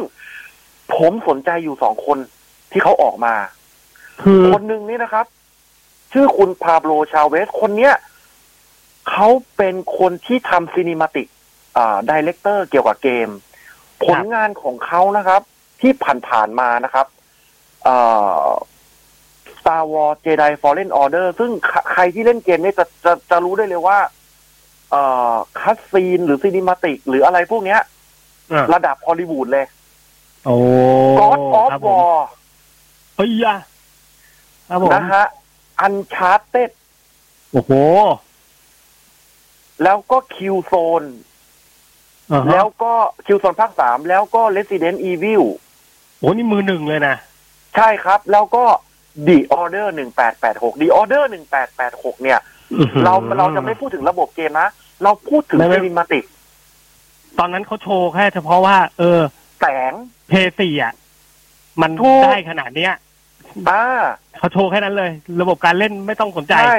ผมสนใจอยู่สองคนที่เขาออกมาคือคนหนึ่งนี่นะครับ ชื่อคุณพาโบลชาเวส คนเนี้ยเขาเป็นคนที่ทำซีนิมาติกอ่า director เกี่ยวกับเกม ผลงานของเขานะครับ ที่ผ่านๆมานะครับเอ่อ Star Wars Jedi Fallen Order ซึ่งใครใครที่เล่นเกมเนี่ยจะจะจะรู้ได้เลยว่า เอ่อ cutscene หรือ cinematic หรืออะไรพวกเนี้ยอะระดับฮอลลีวูดเลย โอ้ God of ครับผม War เฮ้ยอะครับผมนะฮะ Uncharted โอ้โห แล้วก็ Killzone อ่าฮะแล้วก็ Killzone ภาคสามแล้วก็ Resident Evil โอ้นี่มือหนึ่งเลยนะ ใช่ครับ แล้วก็ The Order หนึ่งแปดแปดหก The Order หนึ่งแปดแปดหกเนี่ย เราเราจะไม่พูดถึงระบบเกมนะ เราพูดถึงไม่ไม่ซีนิมาติก ตอนนั้นเขาโชว์แค่เฉพาะว่า เออ แสง เพสี่อะ มันถูก ได้ขนาดเนี้ยอ่าเขาโชว์แค่นั้นเลย ระบบการเล่นไม่ต้องสนใจ ใช่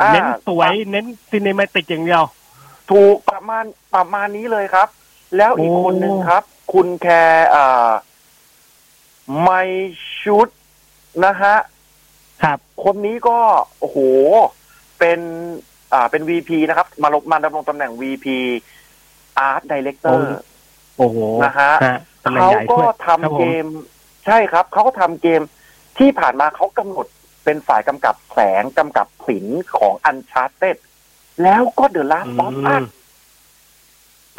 อ่าเน้นสวยเน้นซีเนมาติกอย่างเดียว ถูกประมาณประมาณนี้เลยครับ แล้วอีกโอ้ คนหนึ่งครับ คุณแคร์อ่าไมชุดนะฮะ ครับ คนนี้ก็ โอ้โห เป็น อ่า เป็น VP นะครับ มาลงมาดำรงตำแหน่ง VP Art Director โอ้โหนะฮะ ตำแหน่งเขาใหญ่ก็ด้วยทำครับผมเกมใช่ครับ เขาก็ทำเกมที่ผ่านมาเขากำหนดเป็นฝ่ายกำกับแสงกำกับสินของ Uncharted แล้วก็ The Last of อื Us ม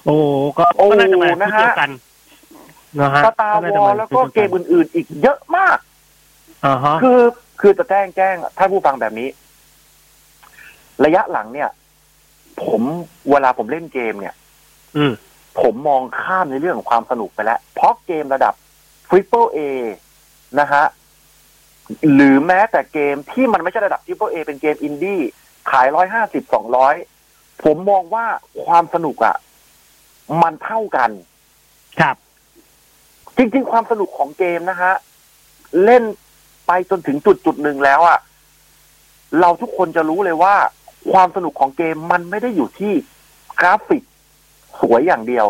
โอ้ก็โอ้ก็น่าจะมานะชุดฮะเดียวกันนะฮะสตาร์ก็น่จะวอมาลแล้วก็ชุดเกดียมนอื่นๆ อีกเยอะมาก อ่าฮะคือคือจะแจ้งแจ้งท่านผู้ฟังแบบนี้ ระยะหลังเนี่ย ผมเวลาผมเล่นเกมเนี่ย อืม ผมมองข้ามในเรื่องของความสนุกไปแล้ว เพราะเกมระดับ Triple A นะฮะหรือแม้แต่เกมที่มันไม่ใช่ระดับ Triple A เป็นเกมอินดี้ขายร้อยห้าสิบสองร้อยผมมองว่าความสนุกอะ่ะ มันเท่ากัน ครับ จริง ๆ ความสนุกของเกมนะฮะ เล่นไปจนถึงจุดจุดหนึ่งแล้วอะ่ะ เราทุกคนจะรู้เลยว่า ความสนุกของเกมมันไม่ได้อยู่ที่กราฟิก สวยอย่างเดียว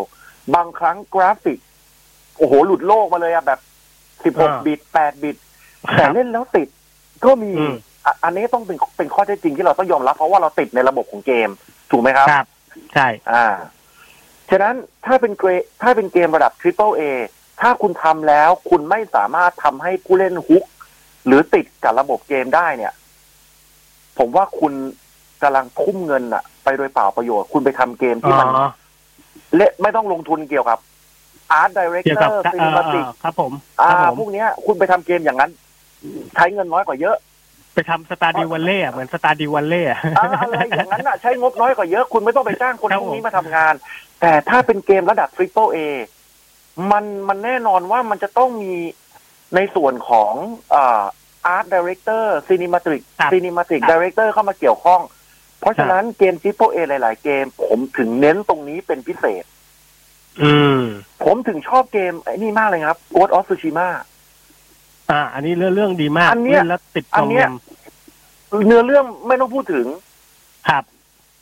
บางครั้งกราฟิก โอ้โห หลุดโลกมาเลยอะแบบอ่า16บิต8บิตแต่เล่นแล้วติดก็มีอืมอะอันนี้ต้องเป็นเป็นข้อเท็จจริงที่เราต้องยอมรับเพราะว่าเราติดในระบบของเกม ถูกไหมครับครับ ใช่ อ่า ฉะนั้นถ้าเป็นเก ถ้าเป็นเกมระดับ Triple A ถ้าคุณทำแล้วคุณไม่สามารถทำให้ผู้เล่น hook หรือติดกับระบบเกมได้เนี่ย ผมว่าคุณกำลังทุ่มเงินอะไปโดยเปล่าประโยชน์ คุณไปทำเกมอ๋ที่มันอ เละไม่ต้องลงทุนเกี่ยวกับ Art เกี่ยวกับ Director เอ่อ Cinematic เอ่อครับผม อ่าครับผมพวกเนี้ย คุณไปทำเกมอย่างนั้น ใช้เงินน้อยกว่าเยอะ ไปทำ Stardew Valley เหมือน Stardew Valley อ่าอะไรอย่างนั้นอะ ใช้งบน้อยกว่าเยอะ คุณไม่ต้องไปจ้างคนครับพวกนี้ผมมาทำงาน แต่ถ้าเป็นเกมระดับ Triple A มันมันแน่นอนว่ามันจะต้องมีในส่วนของอ่า Art Director Cinematic ครับ Cinematic ครับ Director เข้ามาเกี่ยวข้อง เพราะฉะนั้นเกม Triple A หลาย ๆ เกม ผมถึงเน้นตรงนี้เป็นพิเศษ อืม ผมถึงชอบเกมไอ้นี่มากเลยครับ Ghost of Tsushima อ่า อันนี้เรื่องเรื่องดีมากอันเนี้ยล่แล้วติดอักนองเนี้เงิยนเนื้อเรื่องไม่ต้องพูดถึง ครับ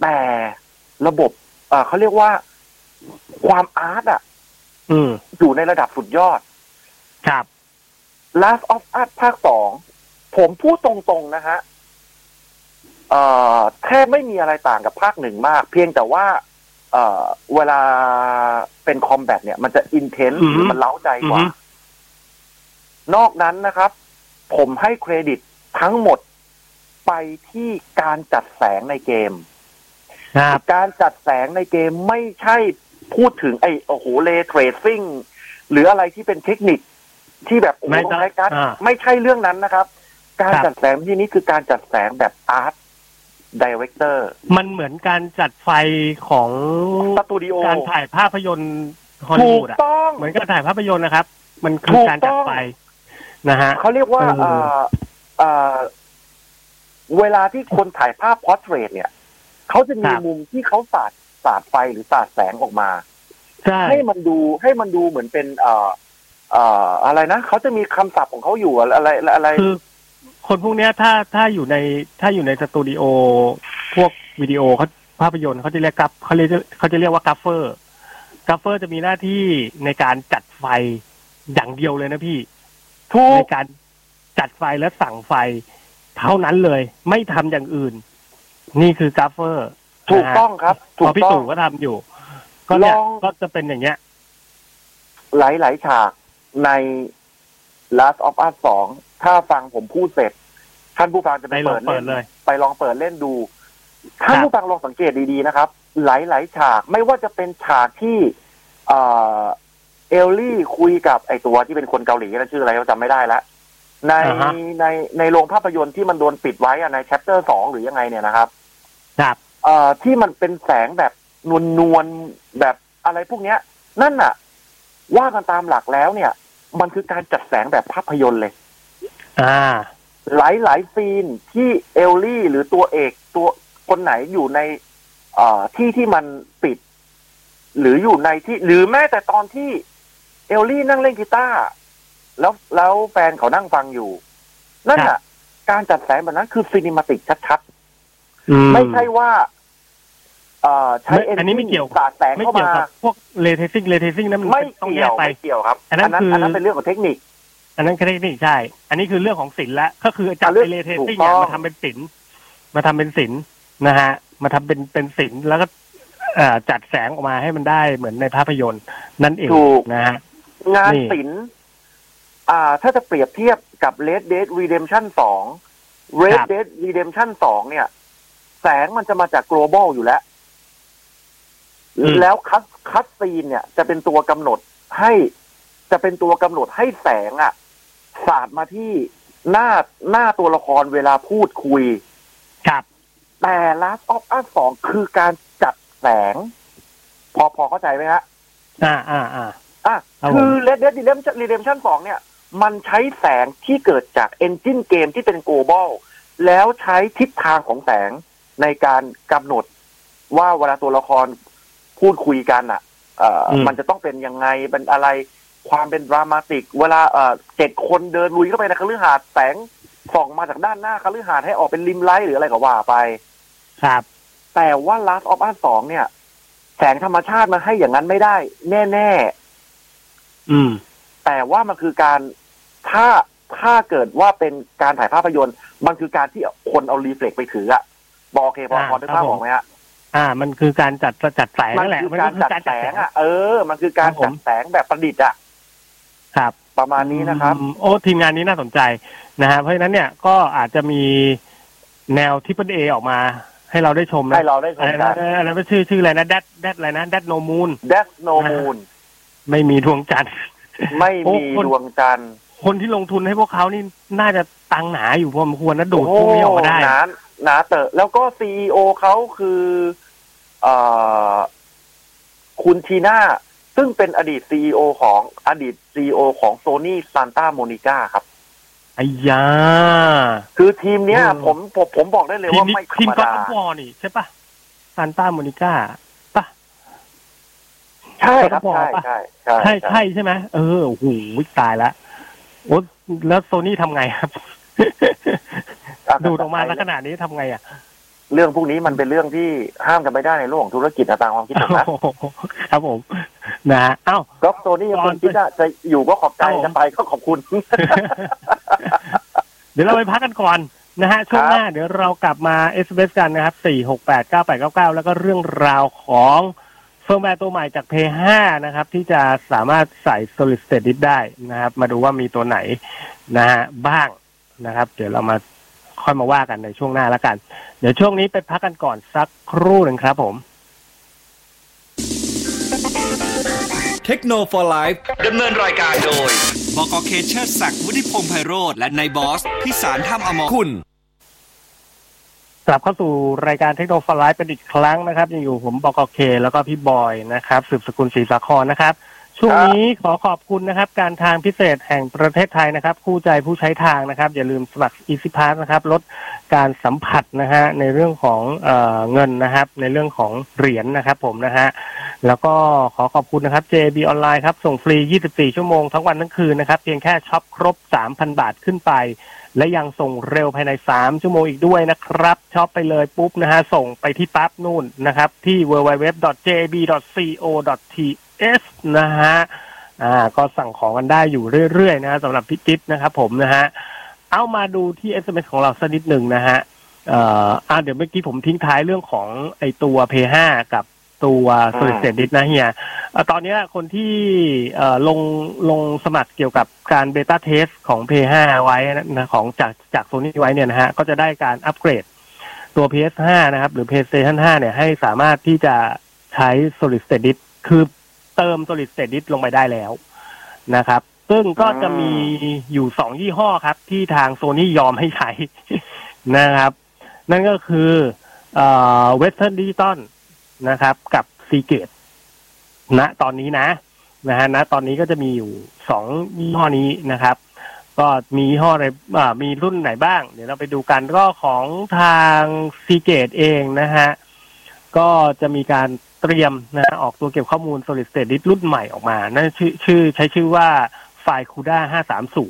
แต่ระบบเอ่อเขาเรียกว่าความอาร์ตอะอืม อยู่ในระดับสุดยอด ครับ Last of Us ภาคสอง ผมพูดตรงๆนะฮะเอ่อ แทบไม่มีอะไรต่างกับภาคหนึ่งมาก เพียงแต่ว่าเอ่อเวลาเป็นคอมแบทเนี่ย มันจะอินเทนส์อือหฮึรือมันเล้าใจกว่าอือฮึนอกนั้นนะครับ ผมให้เครดิตทั้งหมดไปที่การจัดแสงในเกมครับการจัดแสงในเกมไม่ใช่พูดถึงไอ้โอ้โหเลเทรดซิ่งหรืออะไรที่เป็นเทคนิคที่แบบโอ้โหไม่ต้ต้อองงใช้การดอ่าไม่ใช่เรื่องนั้นนะครับ การครับจัดแสงที่นี้คือการจัดแสงแบบอาร์ต ดีเรคเตอร์ มันเหมือนการจัดไฟของสตูดิโอการถ่ายภาพยนตร์ฮอลลีถูวูกดอะต้องเหมือนการถ่ายภาพยนตร์นะครับ มันคืถูอกการจัดต้องไฟนะฮะเขาเรียกว่าเออเอ่อเอ่อเวลาที่คนถ่ายภาพ portrait เนี่ยเขาจะมีครับมุมที่เขาสาดสาดไฟหรือสาดแสงออกมาใช่ให้มันดูให้มันดูเหมือนเป็น เอ่อ เอ่อ อะไรนะเขาจะมีคำศัพท์ของเขาอยู่อะไรอะไรอะไรคือ คนพวกเนี้ยถ้าถ้าอยู่ในถ้าอยู่ในสตูดิโอพวกวิดีโอเขาภาพยนตร์เขาจะเรียก gaff เขาเรียกเขาจะเรียกว่า gaffer gaffer จะมีหน้าที่ในการจัดไฟอย่างเดียวเลยนะพี่ถูในกการจัดไฟและสั่งไฟเท่านั้นเลย ไม่ทำอย่างอื่น นี่คือกัฟเฟอร์ ถูกต้องครับพถูอกพี่ต้องตู่ก็ทำอยู่ ก็เนี่ยลองก็จะเป็นอย่างเงี้ย หลายๆฉากใน Last of Us 2ถ้าฟังผมพูดเสร็จ ท่านผู้ฟังจะไปไปลองเปิดเปิดเลยไปลองเปิดเล่นดู ท่านผู้ฟังลองสังเกตดีๆนะครับ หลายๆฉากไม่ว่าจะเป็นฉากที่เอ่อเอลลี่คุยกับไอตัวที่เป็นคนเกาหลีนะชื่ออะไรเราจำไม่ได้ละในอ่าฮะในในโรงภาพยนตร์ที่มันโดนปิดไว้อะใน chapter สองหรือยังไงเนี่ยนะครับ ครับ เอ่อที่มันเป็นแสงแบบนวลนวลๆแบบอะไรพวกเนี้ย นั่นน่ะ ว่ากันตามหลักแล้วเนี่ย มันคือการจัดแสงแบบภาพยนตร์เลย อ่า หลายหลายๆซีนที่เอลลี่หรือตัวเอกตัวคนไหนอยู่ในเอ่อที่ที่มันปิด หรืออยู่ในที่ หรือแม้แต่ตอนที่เอลลี่นั่งเล่นกีตาร์แล้วแล้วแฟนเขานั่งฟังอยู่ นั่นครัน่ะบการจัดแสงแบบนั้นคือซีนิมาติกชัดๆอืไม่ใช่ว่าเอ่อ ใช้ไม่อันนี้ไม่เกี่ยวสาดแสงไม่เข้าเกี่ยวมา กับพวกเลเทซิ่งเลเทซิ่งนั้นมันไม่ต้องแยเกี่ยกวไป ไม่เกี่ยวครับอันนั้นคืออัอันนั้นเป็นเรื่องของเทคนิค อันนั้นแค่เทคนิคใช่ อันนี้คือเรื่องของศิลป์ละก็คือจับอะเรื่องไอเลเทถูกซิ่งต้เนี่ยองมาทำเป็นศิลป์มาทำเป็นศิลป์นะฮะ มาทำเป็นเป็นศิลป์แล้วก็เอ่อจัดแสงออกมาให้มันได้เหมือนในภาพยนตร์นั่นเองถูก นะฮะ งานนี่ ศิลป์อ่า ถ้าจะเปรียบเทียบกับ Red Dead Redemption 2 Red Dead Redemption 2 เนี่ย แสงมันจะมาจาก global อยู่แล้ว แล้วคัสคัสซีนเนี่ยจะเป็นตัวกำหนดให้ จะเป็นตัวกำหนดให้แสงอะสาดมาที่หน้าหน้าตัวละครเวลาพูดคุย ครับ แต่ Last of Us 2คือการจัดแสง พอพอเข้าใจไหมฮะอ่าอ่าอ่าอะครับผมคือ Red Dead Redemption Redemption 2เนี่ย มันใช้แสงที่เกิดจาก engine เกมที่เป็น global แล้วใช้ทิศทางของแสงในการกำหนดว่าเวลาตัวละคร พูดคุยกันอะเอ่ออมมันจะต้องเป็นยังไงเป็นอะไรความเป็นดรามาติก เวลาเอ่อเจ็ดคนเดินลุยเข้าไปในคฤหาสน์แสงส่องมาจากด้านหน้าคฤหาสน์ให้ออกเป็นริมไลท์หรืออะไรก็ว่าไป ครับ แต่ว่า Last of Us 2เนี่ย แสงธรรมชาติมันให้อย่างนั้นไม่ได้ แน่อืมๆแต่ว่ามันคือการถ้าถ้าเกิดว่าเป็นการถ่ายภาพยนตร์ มันคือการที่คนเอารีเฟล็กไปถืออะบอกโอเคพออ่าพอนึกครัภาบพผมออกไหมฮะ อ่า มันคือการจัดจัดแสงมันั่นแหละคือมันการก็คืจัอดการแสจัดแสงงอะเออ มันคือการครับผมจัดแสงแบบประดิษฐ์อะครับ ประมาณนี้นะครับอืมโอ้ทีมงานนี้น่าสนใจนะฮะเพราะฉะนั้นเนี่ยก็อาจจะมีแนวที่เป็นเอออกมา ให้เราได้ชมนะให้เราได้ชอะไรมนะกันอะไรนะชื่อชื่ออะไรนะแดดแดดอะไรนะแดดโนมูน Death No Moon ไม่มีดวงจันทร์ไม่โอ้มีคนดวงจันทร์คนที่ลงทุนให้พวกเขานี่น่าจะตังค์หนาอยู่พอสมควรนะดูดโอ้พวกนี้ออกมาได้หนาหนาเตอะแล้วก็ซีอเขาคือเอ่อ คุณทีน่า ซึ่งเป็นอดีตซีอของอดีตซีอของโซนี่ซานตาโมนิกาครับไอ้ยา คือทีมเนี้ยอืมผมผมผมบอกได้เลยทีมว่านี้ไม่ธรทีมรมก็อดาดวอร์นี่ใช่ปะซานต้าโมนิก้าปะใช่ครับ God of ใช่ War ปะใช่ใช่ใช่ใช่ใช่ไหมเออโอ้โหตายละโอ้แล้วโซนี่ทำไงครับอะดูดออกมาแล้วขนาดนี้ทำไงอะ เรื่องพวกนี้มันเป็นเรื่องที่ห้ามกันไม่ได้ในโลกของธุรกิจนะตามความคิดผมนะโอ้โหครับผมนะฮะเอ้าก็โซนี่ยังคงคิดว่าจะอยู่ก็ขอบใจครับผมจะไปก็ขอบคุณ เดี๋ยวเราไปพักกันก่อนนะฮะช่วงหน้าเดี๋ยวเรากลับมาเอสเกันนะครับ4 6 8 9 8 9 9แล้วก็เรื่องราวของเฟิร์มแวร์ตัวใหม่จาก PS5 นะครับ ที่จะสามารถใส่ solid state disk ได้นะครับ มาดูว่ามีตัวไหนนะฮะบ้างนะครับ เดี๋ยวเรามา ค่อยมาว่ากันในช่วงหน้าแล้วกัน เดี๋ยวช่วงนี้ไปพักกันก่อนสักครู่หนึ่งครับผมเทคโนโลยีดำเนินรายการโดยบกเคเชอร์ศักดิ์วุฒิพงษ์ไพโรธและนายบอส พิสารท่ามอมรคุณกลับเข้าสู่รายการเทคโนโลยีเป็นอีกครั้งนะครับยังอยู่ผมบอกเคแล้วก็พี่บอยนะครับ สืบสกุลศรีสาครนะครับ ช่วงนี้ขอขอบคุณนะครับ การทางพิเศษแห่งประเทศไทยนะครับ คู่ใจผู้ใช้ทางนะครับ อย่าลืมสมัคร Easy Pass นะครับ ลดการสัมผัสนะฮะในเรื่องของเอ่อเงินนะครับ ในเรื่องของเหรียญนะครับ ผมนะฮะแล้วก็ขอขอบคุณนะครับ JB ออนไลน์ครับ ส่งฟรี 24 ชั่วโมงทั้งวันทั้งคืนนะครับ เพียงแค่ช็อปครบ 3,000 บาทขึ้นไป และยังส่งเร็วภายใน 3 ชั่วโมงอีกด้วยนะครับช็อปไปเลยปุ๊บนะฮะส่งไปที่ปั๊บนู่นนะครับ ที่ www.jb.co.th นะฮะอ่าก็สั่งของกันได้อยู่เรื่อยๆนะฮะสำหรับพิจิตนะครับผมนะฮะเอามาดูที่ SMS ของเราสักนิดหนึ่งนะฮะเอ่ออ่าเดี๋ยวเมื่อกี้ผมทิ้งท้ายเรื่องของไอตัว P5 กับตัว Solid State Disk นะเฮียเอ่อตอนเนี้ยคนที่เอ่อลงลงสมัครเกี่ยวกับการเบต้าเทสของ P5 ไว้นะของจากจากโซนี่ไว้เนี่ยนะฮะ ก็จะได้การอัปเกรดตัว PS5 นะครับ หรือ PlayStation 5 เนี่ยให้สามารถที่จะใช้ Solid State Disk คือ เติม Solid State Disk ลงไปได้แล้วนะครับ ซึ่งก็จะมีอยู่สองยี่ห้อครับ ที่ทางโซนี่ยอมให้ใช้นะครับ นั่นก็คือเอ่อ Western Digital นะครับ กับ Seagate ณตอนนี้นะนะฮะณตอนนี้ก็จะมีอยู่สองยี่ห้อนี้นะครับ ก็มียี่ห้ออะไรอ่ามีรุ่นไหนบ้าง เดี๋ยวเราไปดูกันก็ของทาง Seagate เองนะฮะก็จะมีการ เตรียมนะฮะออกตัวเก็บข้อมูล Solid State Disk รุ่นใหม่ออกมา นั่นชื่อชื่อใช้ชื่อว่าไฟล์ CUDA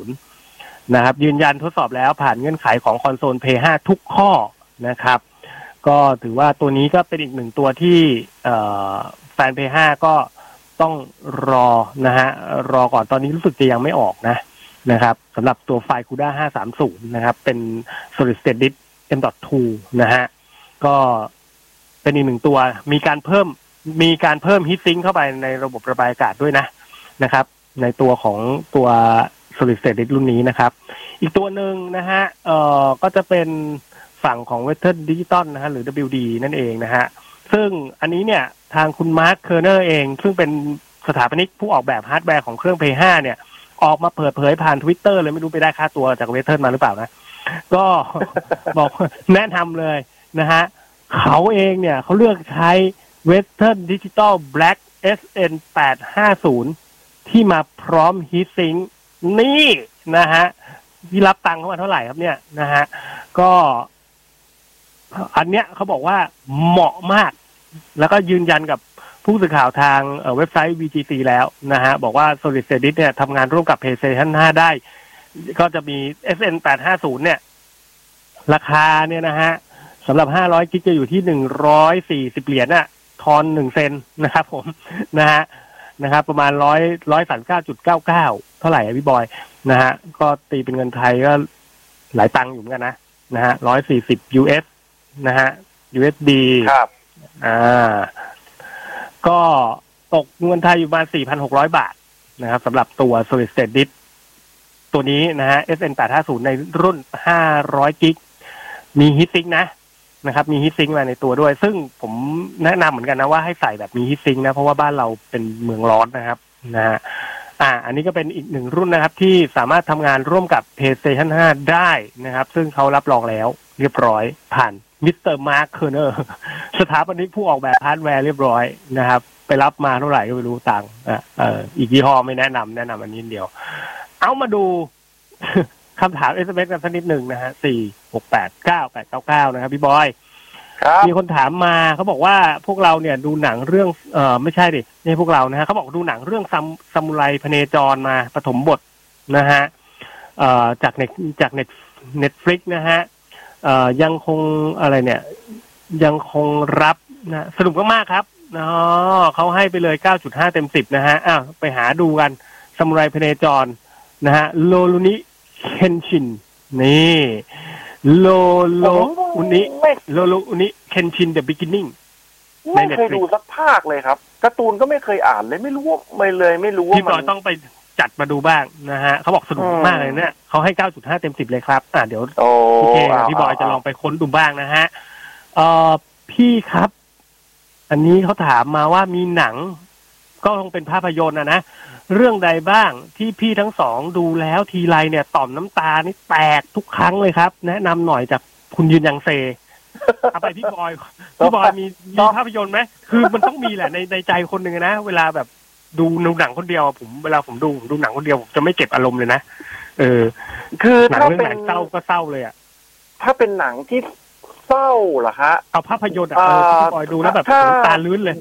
530 นะครับ ยืนยันทดสอบแล้วผ่านเงื่อนไขของคอนโซล Play 5ทุกข้อนะครับ ก็ถือว่าตัวนี้ก็เป็นอีกหนึ่งตัวที่แฟน Play 5ก็ต้องรอนะฮะรอก่อนตอนนี้รู้สึกจะยังไม่ออกนะนะครับสำหรับตัวไฟล์ CUDA 530 นะครับ เป็น Solid State Disk M.2 นะฮะก็เป็นอีกหนึ่งตัวมีการเพิ่ม มีการเพิ่มฮีทซิงเข้าไปในระบบระบายอากาศด้วยนะนะครับ ในตัวของตัว solid state disk รุ่นนี้นะครับ อีกตัวหนึ่งนะฮะเอ่อก็จะเป็นฝั่งของ Western Digital นะฮะหรือ WD นั่นเองนะฮะซึ่งอันนี้เนี่ยทางคุณ Mark Cerny เอง ซึ่งเป็นสถาปนิกผู้ออกแบบฮาร์ดแวร์ของเครื่อง Play 5 เนี่ย ออกมาเปิดเผยผ่านทวิตเตอร์เลยไม่รู้ไปได้ค่าตัวจาก Western มาหรือเปล่านะ ก็บอกแนะนำเลยนะฮะ เขาเองเนี่ยเขาเลือกใช้ Western Digital Black SN 850ที่มาพร้อม Heat Sink นี่นะฮะที่รับตังค์เข้ามาเท่าไหร่ครับเนี่ยนะฮะก็ อันเนี้ยเขาบอกว่าเหมาะมาก แล้วก็ยืนยันกับผู้สื่อข่าวทางเว็บไซต์ VGC แล้วนะฮะ บอกว่า Solid s t a t i s เนี่ยทำงานร่วมกับ PlayStation 5 ได้ ก็จะมี SN 850เนี่ย ราคาเนี่ยนะฮะสำหรับ 500 กิกจะอยู่ที่ 140 เหรียญน่ะ ทอนหนึ่งเซนนะครับผมนะฮะนะครับประมาณร้อยร้อยสามเก้าจุดเก้าเก้าเท่าไหร่อะพี่บอยนะฮะก็ตีเป็นเงินไทยก็หลายตังค์อยู่เหมือนกันนะนะฮะร้อยสี่สิบ US นะฮะ USD ครับอ่าก็ตกเงินไทยอยู่ประมาณ4,600บาทนะครับสำหรับตัว Solid State Disk ตัวนี้นะฮะ SN 850 ในรุ่น500กิ๊ก มี heatsink นะ นะครับมี heatsink มาในตัวด้วย ซึ่งผมแนะนำเหมือนกันนะว่าให้ใส่แบบมี heatsink นะเพราะว่าบ้านเราเป็นเมืองร้อนนะครับนะฮะอ่า อันนี้ก็เป็นอีกหนึ่งรุ่นนะครับ ที่สามารถทำงานร่วมกับ PlayStation 5 ได้นะครับ ซึ่งเขารับรองแล้วเรียบร้อยผ่านมิสเตอร์ Mark Cerny สถาปนิกผู้ออกแบบฮาร์ดแวร์เรียบร้อยนะครับ ไปรับมาเท่าไหร่ก็ไม่รู้ตังค์อะเอออีกยี่ห้อไม่แนะนำแนะนำอันนี้เดียว เอามาดูคำถาม SMS กันสักนิดหนึ่งนะฮะสี่ หกแปดเก้าแปดเก้าเก้านะครับพี่บอยครับมีคนถามมาเขาบอกว่าพวกเราเนี่ยดูหนังเรื่องเออไม่ใช่ดิไม่ใช่พวกเรานะฮะเขาบอกดูหนังเรื่องซัมซามูไรพเนจรมาปฐมบทนะฮะเอ่อจากเน็ตจากเน็ต Netflix นะฮะเอ่อยังคงอะไรเนี่ย ยังคงรับนะสนุกมากๆครับอ๋อเขาให้ไปเลย9.5เต็ม10นะฮะอ้าวไปหาดูกันซามูไรพเนจรนะฮะโลลุนิเคนชินนี่ โลโลอุนิไม่โลโลอุนิเคนชินเดอะบิ๊กินนิ่งไม่ในเคย Netflix ดูสักภาคเลยครับการ์ตูนก็ไม่เคยอ่านเลยไม่รู้ว่าไม่เลย ไม่รู้ว่าพี่บมัอยนต้องไปจัดมาดูบ้างนะฮะเขาบอกสนุกอืมมากเลยเนี่ยเขาให้ 9.5 เต็ม 10 เลยครับ อ่าเดี๋ยวโอ้พี่เคกับเาพี่บอยจะลองเาไปค้นดูบ้างนะฮะเอ่อพี่ครับ อันนี้เขาถามมาว่ามีหนัง ก็คงเป็นภาพยนตร์นะนะ เรื่องใดบ้างที่พี่ทั้งสองดูแล้วทีไรเนี่ยต่อมน้ำตานี่แตกทุกครั้งเลยครับ แนะนำหน่อยจากคุณยืนยังเซเอาไปพี่บอยพี่บอยมีมีภาพยนตร์ไหมคือมันต้องมีแหละในในใจคนหนึ่งนะ เวลาแบบดูดูหนังคนเดียวอะผมเวลาผมดูผมดูหนังคนเดียวผมจะไม่เก็บอารมณ์เลยนะเออ คือหนังถ้าเรื่องเป็ไหนนเศร้าก็เศร้าเลยอะถ้าเป็นหนังที่เศร้าเหรอฮะเอาภาพยนตร์อะเอออ่าพี่บอยดูแล้วแบบถ้าน้ำตาลื้นเลย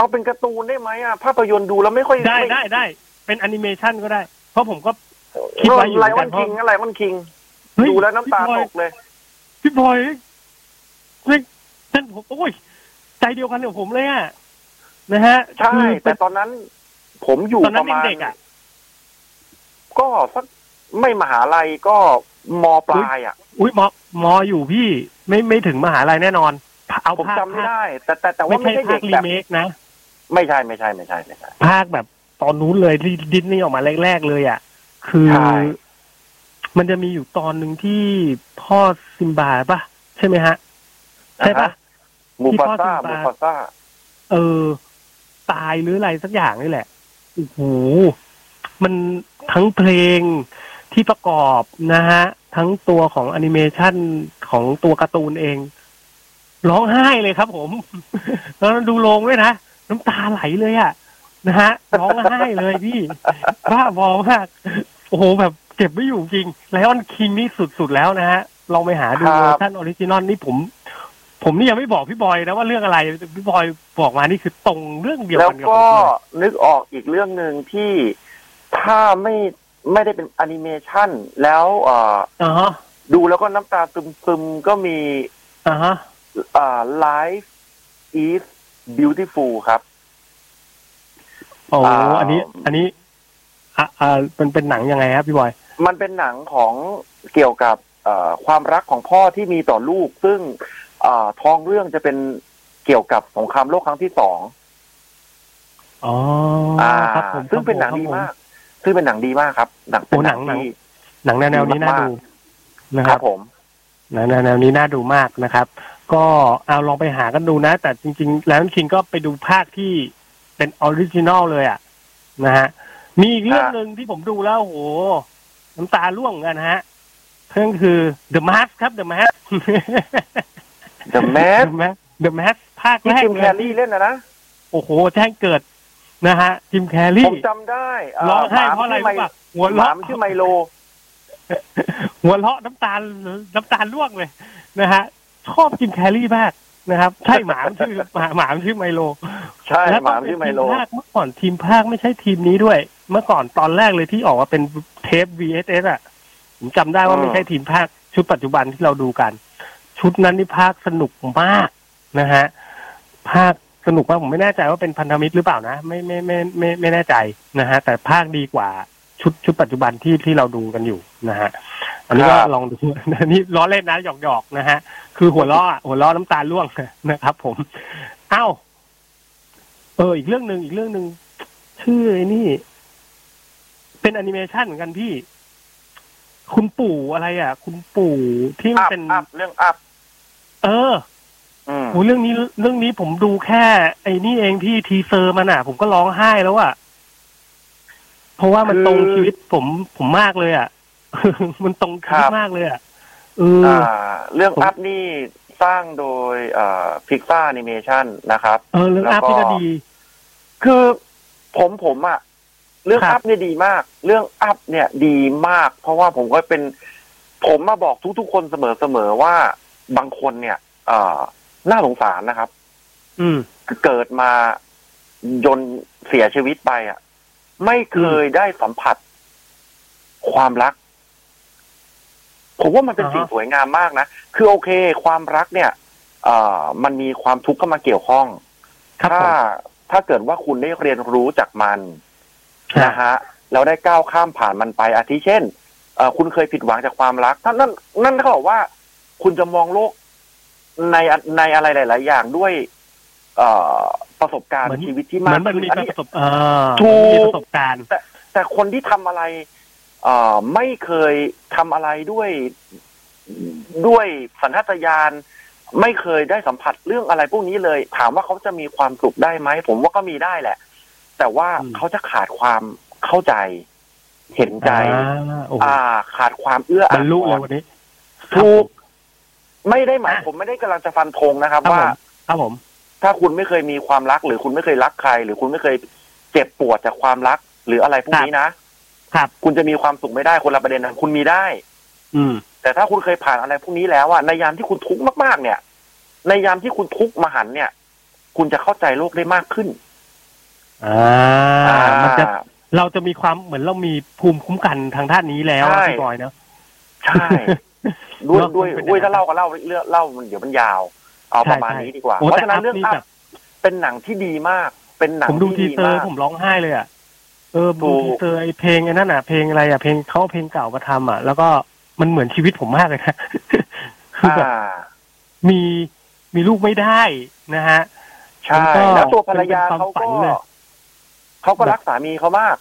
เอาเป็นการ์ตูนได้ไหมอะภาพยนตร์ดูแล้วไม่ค่อยได้ได้ได้ เป็นแอนิเมชันก็ได้ เพราะผมก็คิดไว้อยู่เหไลมือนอกัอนนเพราะคิงอะไรมันคิงเฮ้ยดูแล้วน้ำตาพี่บอยตกเลย พี่บอยเฮ้ยนั่นผมโอ้ยใจเดียวกันกับผมเลยอะนะฮะใช่คือเป็แต่นตอนนั้น ผมอยู่ตอนนั้ปนระมาณเด็กๆอะก็สักไม่มหาลัยก็มปลายอะ อุ้ยมอมออยู่พี่ ไม่ไม่ถึงมหาลัยแน่นอน เอาผมภาคจำไม่ได้ แต่แต่แต่ไม่ว่าไม่ใช่ใช่ภาเด็คกรีแบบเมคนะ ไม่ใช่ไม่ใช่ไม่ใช่ไม่ใช่ ภาคแบบตอนนู้นเลยที่ดิสนีย์ออกมาแรก ๆ เลยอะ คือใช่มันจะมีอยู่ตอนหนึ่งที่พ่อซิมบาปะใช่ไหมฮะ ใช่ปะที่มูฟาซ่าพ่อซิมบามูฟาซ่าเออ ตายหรืออะไรสักอย่างนี่แหละโอ้โหมันทั้งเพลงที่ประกอบนะฮะ ทั้งตัวของแอนิเมชันของตัวการ์ตูนเอง ร้องไห้เลยครับผม แล้วดูโรงด้วยนะ น้ำตาไหลเลยอะนะฮะร้องไห้เลยพี่บ้าบอมากโอ้โหแบบเก็บไม่อยู่จริง Lion King นี่สุด ๆ แล้วนะฮะลองไปหาดูครับเวอร์ชัน original นี่ผม ผมนี่ยังไม่บอกพี่บอยนะว่าเรื่องอะไรพี่บอยบอกมานี่คือตรงเรื่องเดียวแล้วกันกับก็ผมเลยนึกออกอีกเรื่องหนึ่งที่ถ้าไม่ไม่ได้เป็นแอนิเมชันแล้วเอ่ออ่าฮะดูแล้วก็น้ำตาซึมๆก็มีอ่าฮะอ่า Life is Beautiful ครับโอ้อ่าอันนี้ อันนี้ อ่าอ่าเป็นเป็นหนังยังไงครับพี่บอย มันเป็นหนังของเกี่ยวกับเอ่อความรักของพ่อที่มีต่อลูก ซึ่งเอ่อท้องเรื่องจะเป็นเกี่ยวกับสงครามโลกครั้งที่สองอ๋ออ่าครับผมซึ่งเป็นหนังดีมาก ซึ่งเป็นหนังดีมากครับ หนังเป็นโอ้หหนันังงหนังที่หนังแนวแนวนี้น่าดูนะคครัรับบผมหนังแนวแนวนี้น่าดูมากนะครับ ก็เอาลองไปหากันดูนะ แต่จริง ๆ แล้วคิงก็ไปดูภาคที่เป็นออริจินอลเลยอะ นะฮะ มีอีกเรื่องหนึ่งที่ผมดูแล้วโอ้โหน้ำตาร่วงเหมือนกันนะฮะเรื่องคือ The Mask ครับ The Mask The Mask เดอะแมสเดอะแมสภาคที่แรกจิมเลแคยร์รี่เล่นนะนะโอ้โหแจ้งเกิดนะฮะจิมแคร์รี่ผมจำได้เร้องไห้มเพราะอะไรชื่รู้ป่ะหัวหมาเราะมันชื่อไมโลหัวเราะน้ำตาลน้ำตาลร่วงเลยนะฮะ ชอบจิมแคร์รี่มากนะครับ ใช่หมามันชื่อหมาหมามันชื่อไมโล ใช่แล้วหมามันชื่อไมโลทีภาคเมื่อก่อนทีมภาคไม่ใช่ทีมนี้ด้วย เมื่อก่อนตอนแรกเลยที่ออกมาเป็นเทป VSS อะผมจำได้ว่าอืมไม่ใช่ทีมภาคชุดปัจจุบันที่เราดูกัน ชุดนั้นนี่ภาคสนุกมากนะฮะภาคสนุกมากผมไม่แน่ใจว่าเป็นพันธมิตรหรือเปล่านะ ไม่ไม่ไม่ไม่ไม่แน่ใจนะฮะแต่ภาคดีกว่า ชุดชุดปัจจุบันที่ที่เราดูกันอยู่นะฮะอันนี้ก็ครับลองดูนี่ล้อเล่นนะหยอกหยอกๆนะฮะ คือหัวเราะอะหัวเราะน้ำตาร่วงนะครับ ผมเอ้าเออ อีกเรื่องหนึ่งอีกเรื่องหนึ่งชื่อไอ้นี่ เป็นแอนิเมชันเหมือนกันพี่ คุณปู่อะไร อะ คุณปู่ที่มัน Up เป็น Up เรื่อง Up เอออืมโหเรื่องนี้เรื่องนี้ผมดูแค่ ไอ้นี่เองพี่ teaser มันอะ ผมก็ร้องไห้แล้วอะ เพราะว่ามันตรงชีวิตผมผมมากเลยอะมันตรงชีวิตมากเลยอะเอออ่าเรื่องผม Up นี่สร้างโดยเอ่อ Pixar Animation นะครับ เออเรื่องแล้วอาก็พี่ก็ดี คือผมผมอะเรื่องครับ Up เนี่ยดีมาก เรื่อง Up เนี่ยดีมาก เพราะว่าผมก็เป็น ผมมาบอกทุกๆคนเสมอๆว่าบางคนเนี่ย เอ่อน่าสงสารนะครับ อืมเกิดมาจนเสียชีวิตไปอะ ไม่เคยได้สัมผัส ความรัก ผมว่ามันเป็นอ่าฮะสิ่งสวยงามมากนะ คือโอเค ความรักเนี่ยเอ่อมันมีความทุกข์เข้ามาเกี่ยวข้องครับถ้าผมถ้าเกิดว่าคุณได้เรียนรู้จากมันฮะนะฮะแล้วได้ก้าวข้ามผ่านมันไป อาทิเช่นเอ่อคุณเคยผิดหวังจากความรักนั่นนั่นนั่นเขาบอกว่า คุณจะมองโลกในในอะไรหลาย ๆ อย่างด้วยเอ่อ ประสบการณ์เหมือนชีวิตที่เหมืมาอกนมันขึ้นมีอันปนี้ระสบอ่าถูกมีประสบการณ์แต่คนที่ทำอะไรเอ่อไม่เคยทำอะไรด้วยด้วยสัญชาตญาณไม่เคยได้สัมผัสเรื่องอะไรพวกนี้เลย ถามว่าเขาจะมีความสุขได้ไหมผมว่าก็มีได้แหละ แต่ว่าอืมเขาจะขาดความเข้าใจ เห็นใจ อ่าโอ้โหอ่าขาดความเอื้อบรอารลุทเลยรวันนี้ถูกไม่ได้หมายอะผมไม่ได้กำลังจะฟันธงนะครับครับว่าผมครับผม ถ้าคุณไม่เคยมีความรัก หรือคุณไม่เคยรักใคร หรือคุณไม่เคยเจ็บปวดจากความรัก หรืออะไรพวกนี้นะครับ คุณจะมีความสุขไม่ได้คนละประเด็นนะคุณมีได้ อืม แต่ถ้าคุณเคยผ่านอะไรพวกนี้แล้วอะในยามที่คุณทุกข์มากๆ เนี่ย ในยามที่คุณทุกข์มหันต์เนี่ย คุณจะเข้าใจโลกได้มากขึ้นอ่ามันจะเราจะมีความเหมือนเรามีภูมิคุ้มกันทางด้านนี้แล้วอะใช่พี่บอยเนาะใช่ด้วยเนอะด้วยมันเป็นด้วยอย่างนั้นถ้าเล่าก็เล่าเรื่องเล่ามันเดี๋ยวมันยาว เอาใช่ประมาณใช่นี้ดีกว่าโอ้เพราะแต่ฉะนั้นอัพเรื่องนี่อัแบพบเป็นหนังที่ดีมาก เป็นหนังผมดูที่ทีดีเซอร์มากผมร้องไห้เลยอะเออถูดูกทีเซอร์ไอเพลงไอ้นั่นอะเพลงอะไรอะเพลงเขาเอาเพลงเก่ามาทำอะ แล้วก็มันเหมือนชีวิตผมมากเลยนะคือแบบอ่ามีมีลูกไม่ได้นะฮะใช่มันก็แล้วตัวภรรยาเป็นความเขาฝัก็นเลยเขาก็รักสามีเขามาก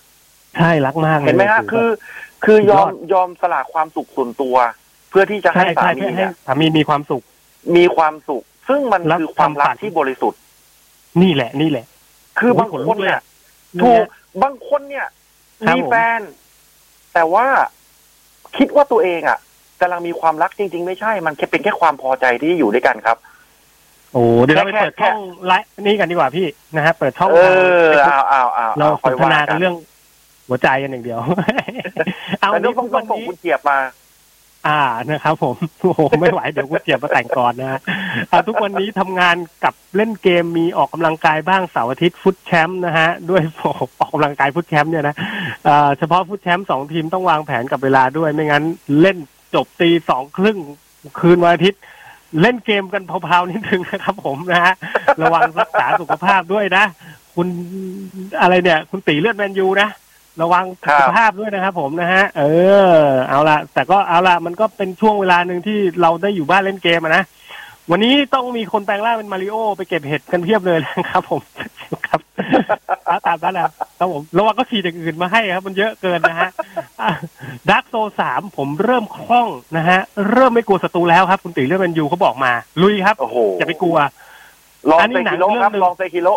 ใช่รักมากเลยเห็นไหมฮะแบบคือ คือยอมสุดยอดยอมสละความสุขส่วนตัว เพื่อที่จะให้ใช่สาใช่มีเพื่อให้เนี่ยสามีมีความสุข มีความสุข ซึ่งมันแล้วคือความรักความฝันที่บริสุทธิ์ นี่แหละ นี่แหละ คือบางโอ้ยขนคลุนกเลยเนี่ยอะถูกบางคนเนี่ยครับมีผมแฟน แต่ว่าคิดว่าตัวเองอะกำลังมีความรักจริง ๆ ไม่ใช่ มันแค่เป็นแค่ความพอใจที่อยู่ด้วยกันครับ โอ้เดี๋ยวเราไปแค่เปิดช่องไลฟ์นี่กันดีกว่าพี่นะฮะเปิดช่องเอทางอ Facebook เอาเอาเอาเราอสนทนากันเรื่องหัวใจกันอย่างเดียว เอาแต่วันนี่นี้ต้องทุกต้วัองนส่งนี้คุณเจี๊ยบมา อ่านะครับ ผมโอ้โหไม่ไหวเดี๋ยวกูเจียบมาแต่งก่อนนะฮะเอาทุกวันนี้ทำงานกับเล่นเกมมีออกกำลังกายบ้างเสาร์อาทิตย์ฟุตแชมป์นะฮะด้วยอออกกำลังกายฟุตแชมป์เนี่ยนะเอ่อเฉพาะฟุตแชมป์สองทีมต้องวางแผนกับเวลาด้วยไม่งั้นเล่นจบตีสองครึ่งคืนวันอาทิตย์เล่นเกมกันเพลาๆนิดนึงนะครับ ผมนะฮะระวังรักษาสุขภาพด้วยนะ คุณอะไรเนี่ย คุณตีเลือดแมนยูนะ ระวังครัสุบขภาพด้วยนะครับผมนะฮะ เออ เอาละแต่ก็เอาละมันก็เป็นช่วงเวลาหนึ่งที่เราได้อยู่บ้านเล่นเกมอะนะวันนี้ต้องมีคนแปลงร่างเป็นมาริโอไปเก็บเห็ดกันเพียบเลยนะครับ ผมครับเอาตามนั้นนะครับผมระวังก็ฉีดอย่างอื่นมาให้ครับ มันเยอะเกินนะฮะดักโซสามผมเริ่มคล่องนะฮะ เริ่มไม่กลัวศัตรูแล้วครับ คุณตีเลือดแมนยูเขาบอกมา ลุยครับโอ้โหอย่าไปกลัว ลองอันนี้เซหนังกิโลครับเรื่องหนึ่งลองเซกิโล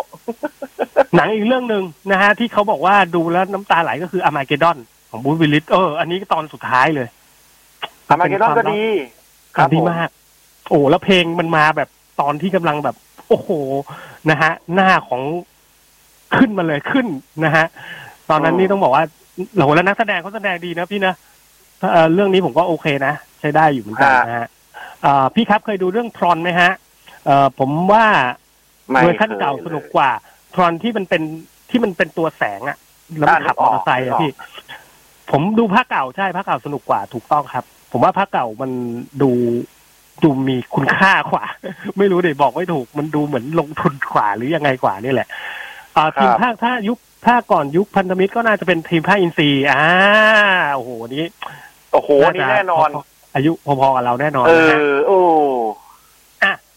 หนังอีกเรื่องหนึ่งนะฮะ ที่เขาบอกว่าดูแล้วน้ำตาไหลก็คืออ m มาเกดอน ของบูธวิลลิสเออ อันนี้ตอนสุดท้ายเลยอามาเกดอนก็ดี ครับดีผมมาก โอ้แล้วเพลงมันมาแบบตอนที่กำลังแบบ โอ้โหนะฮะ หน้าของขึ้นมาเลยขึ้นนะฮะ ตอนนั้นนี่ต้องบอกว่าโหแล้วนักแสดงเขาแสดงดีนะพี่นะเอ่อเรื่องนี้ผมก็โอเคนะ ใช้ได้อยู่เหมือนกันนะฮะเอ่อพี่ครับเคยดูเรื่องทรอนไหมฮะ เอ่อผมว่าไม่เวอร์ชันคยเก่าสนุกกว่าทรอนที่มันเป็นที่มันเป็นตัวแสงอะแล้วมันอ่าขับนึกอมออกเตอร์ไซค์นึอะกออกพี่ ผมดูภาคเก่าใช่ภาคเก่าสนุกกว่าถูกต้องครับ ผมว่าภาคเก่ามันดูดูมีคุณค่ากว่า ไม่รู้เดี๋ยวบอกไม่ถูก มันดูเหมือนลงทุนกว่าหรือยังไงกว่านี่แหละอ่าทีมภาคถ้ายุคภาคก่อนยุคพันธมิตรก็น่าจะเป็นทีมภาคอินซีย์อ่าโอ้โหอันนี้โอ้โหนี่แน่นอน อายุพอๆกับเราแน่นอนเอนะฮะอโอ้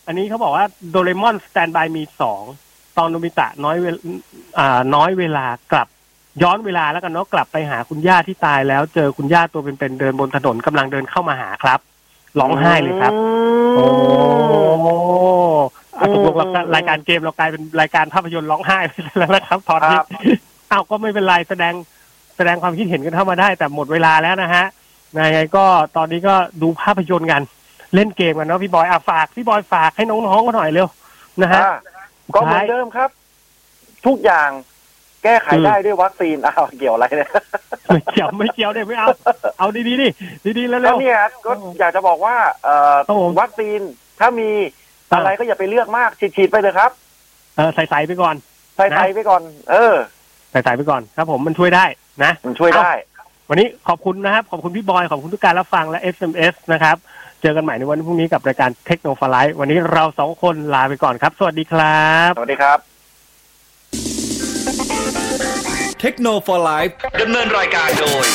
อะอันนี้เขาบอกว่าโดเรมอนสแตนบายมีสองตอนโนบิตะน้อยเวลอ่าน้อยเวลากลับย้อนเวลาแล้วกันเนาะกลับไปหาคุณย่าที่ตายแล้วเจอคุณย่าตัวเป็นๆเดินบนถนนกำลังเดินเข้ามาหาครับร้องไห้เลยครับ โอ้อะตกลงเรารายการเกมเรากลายเป็นรายการภาพยนตร์ร้องไห้ไปแล้วนะครับตอนนี้ครับอ้าวก็ไม่เป็นไรแสดงแสดงความคิดเห็นกันเข้ามาได้แต่หมดเวลาแล้วนะฮะยังไงก็ตอนนี้ก็ดูภาพยนตร์กัน เล่นเกมกันเนาะพี่บอยอะฝากพี่บอยฝากให้น้องๆกันหน่อยเร็วนะฮะอะก็เหมือนเดิมครับ ทุกอย่างแก้ไขอืมได้ด้วยวัคซีนอ้าวเกี่ยวอะไรเนี่ยไม่เกี่ยวไม่เกี่ยวเนี่ยไม่เอาเอาดีๆดิดีๆแล้วก็เร็วเนี่ยก็อยากจะบอกว่า เอ่อครับผมวัคซีนถ้ามีอ่าอะไรก็อย่าไปเลือกมากฉีดๆไปเลยครับ เออใส่ๆไปก่อนใส่นะไทยไปก่อน เออใส่ๆไปก่อนครับ ผมมันช่วยได้นะมันช่วยได้ วันนี้ขอบคุณนะครับ ขอบคุณพี่บอยขอบคุณทุกการรับฟังและ SMS นะครับเจอกันใหม่ในวันพรุ่งนี้กับรายการเทคโนโลยีวันนี้เราสองคนลาไปก่อนครับ สวัสดีครับ สวัสดีครับเทคโนโลยีดำเนินรายการโดย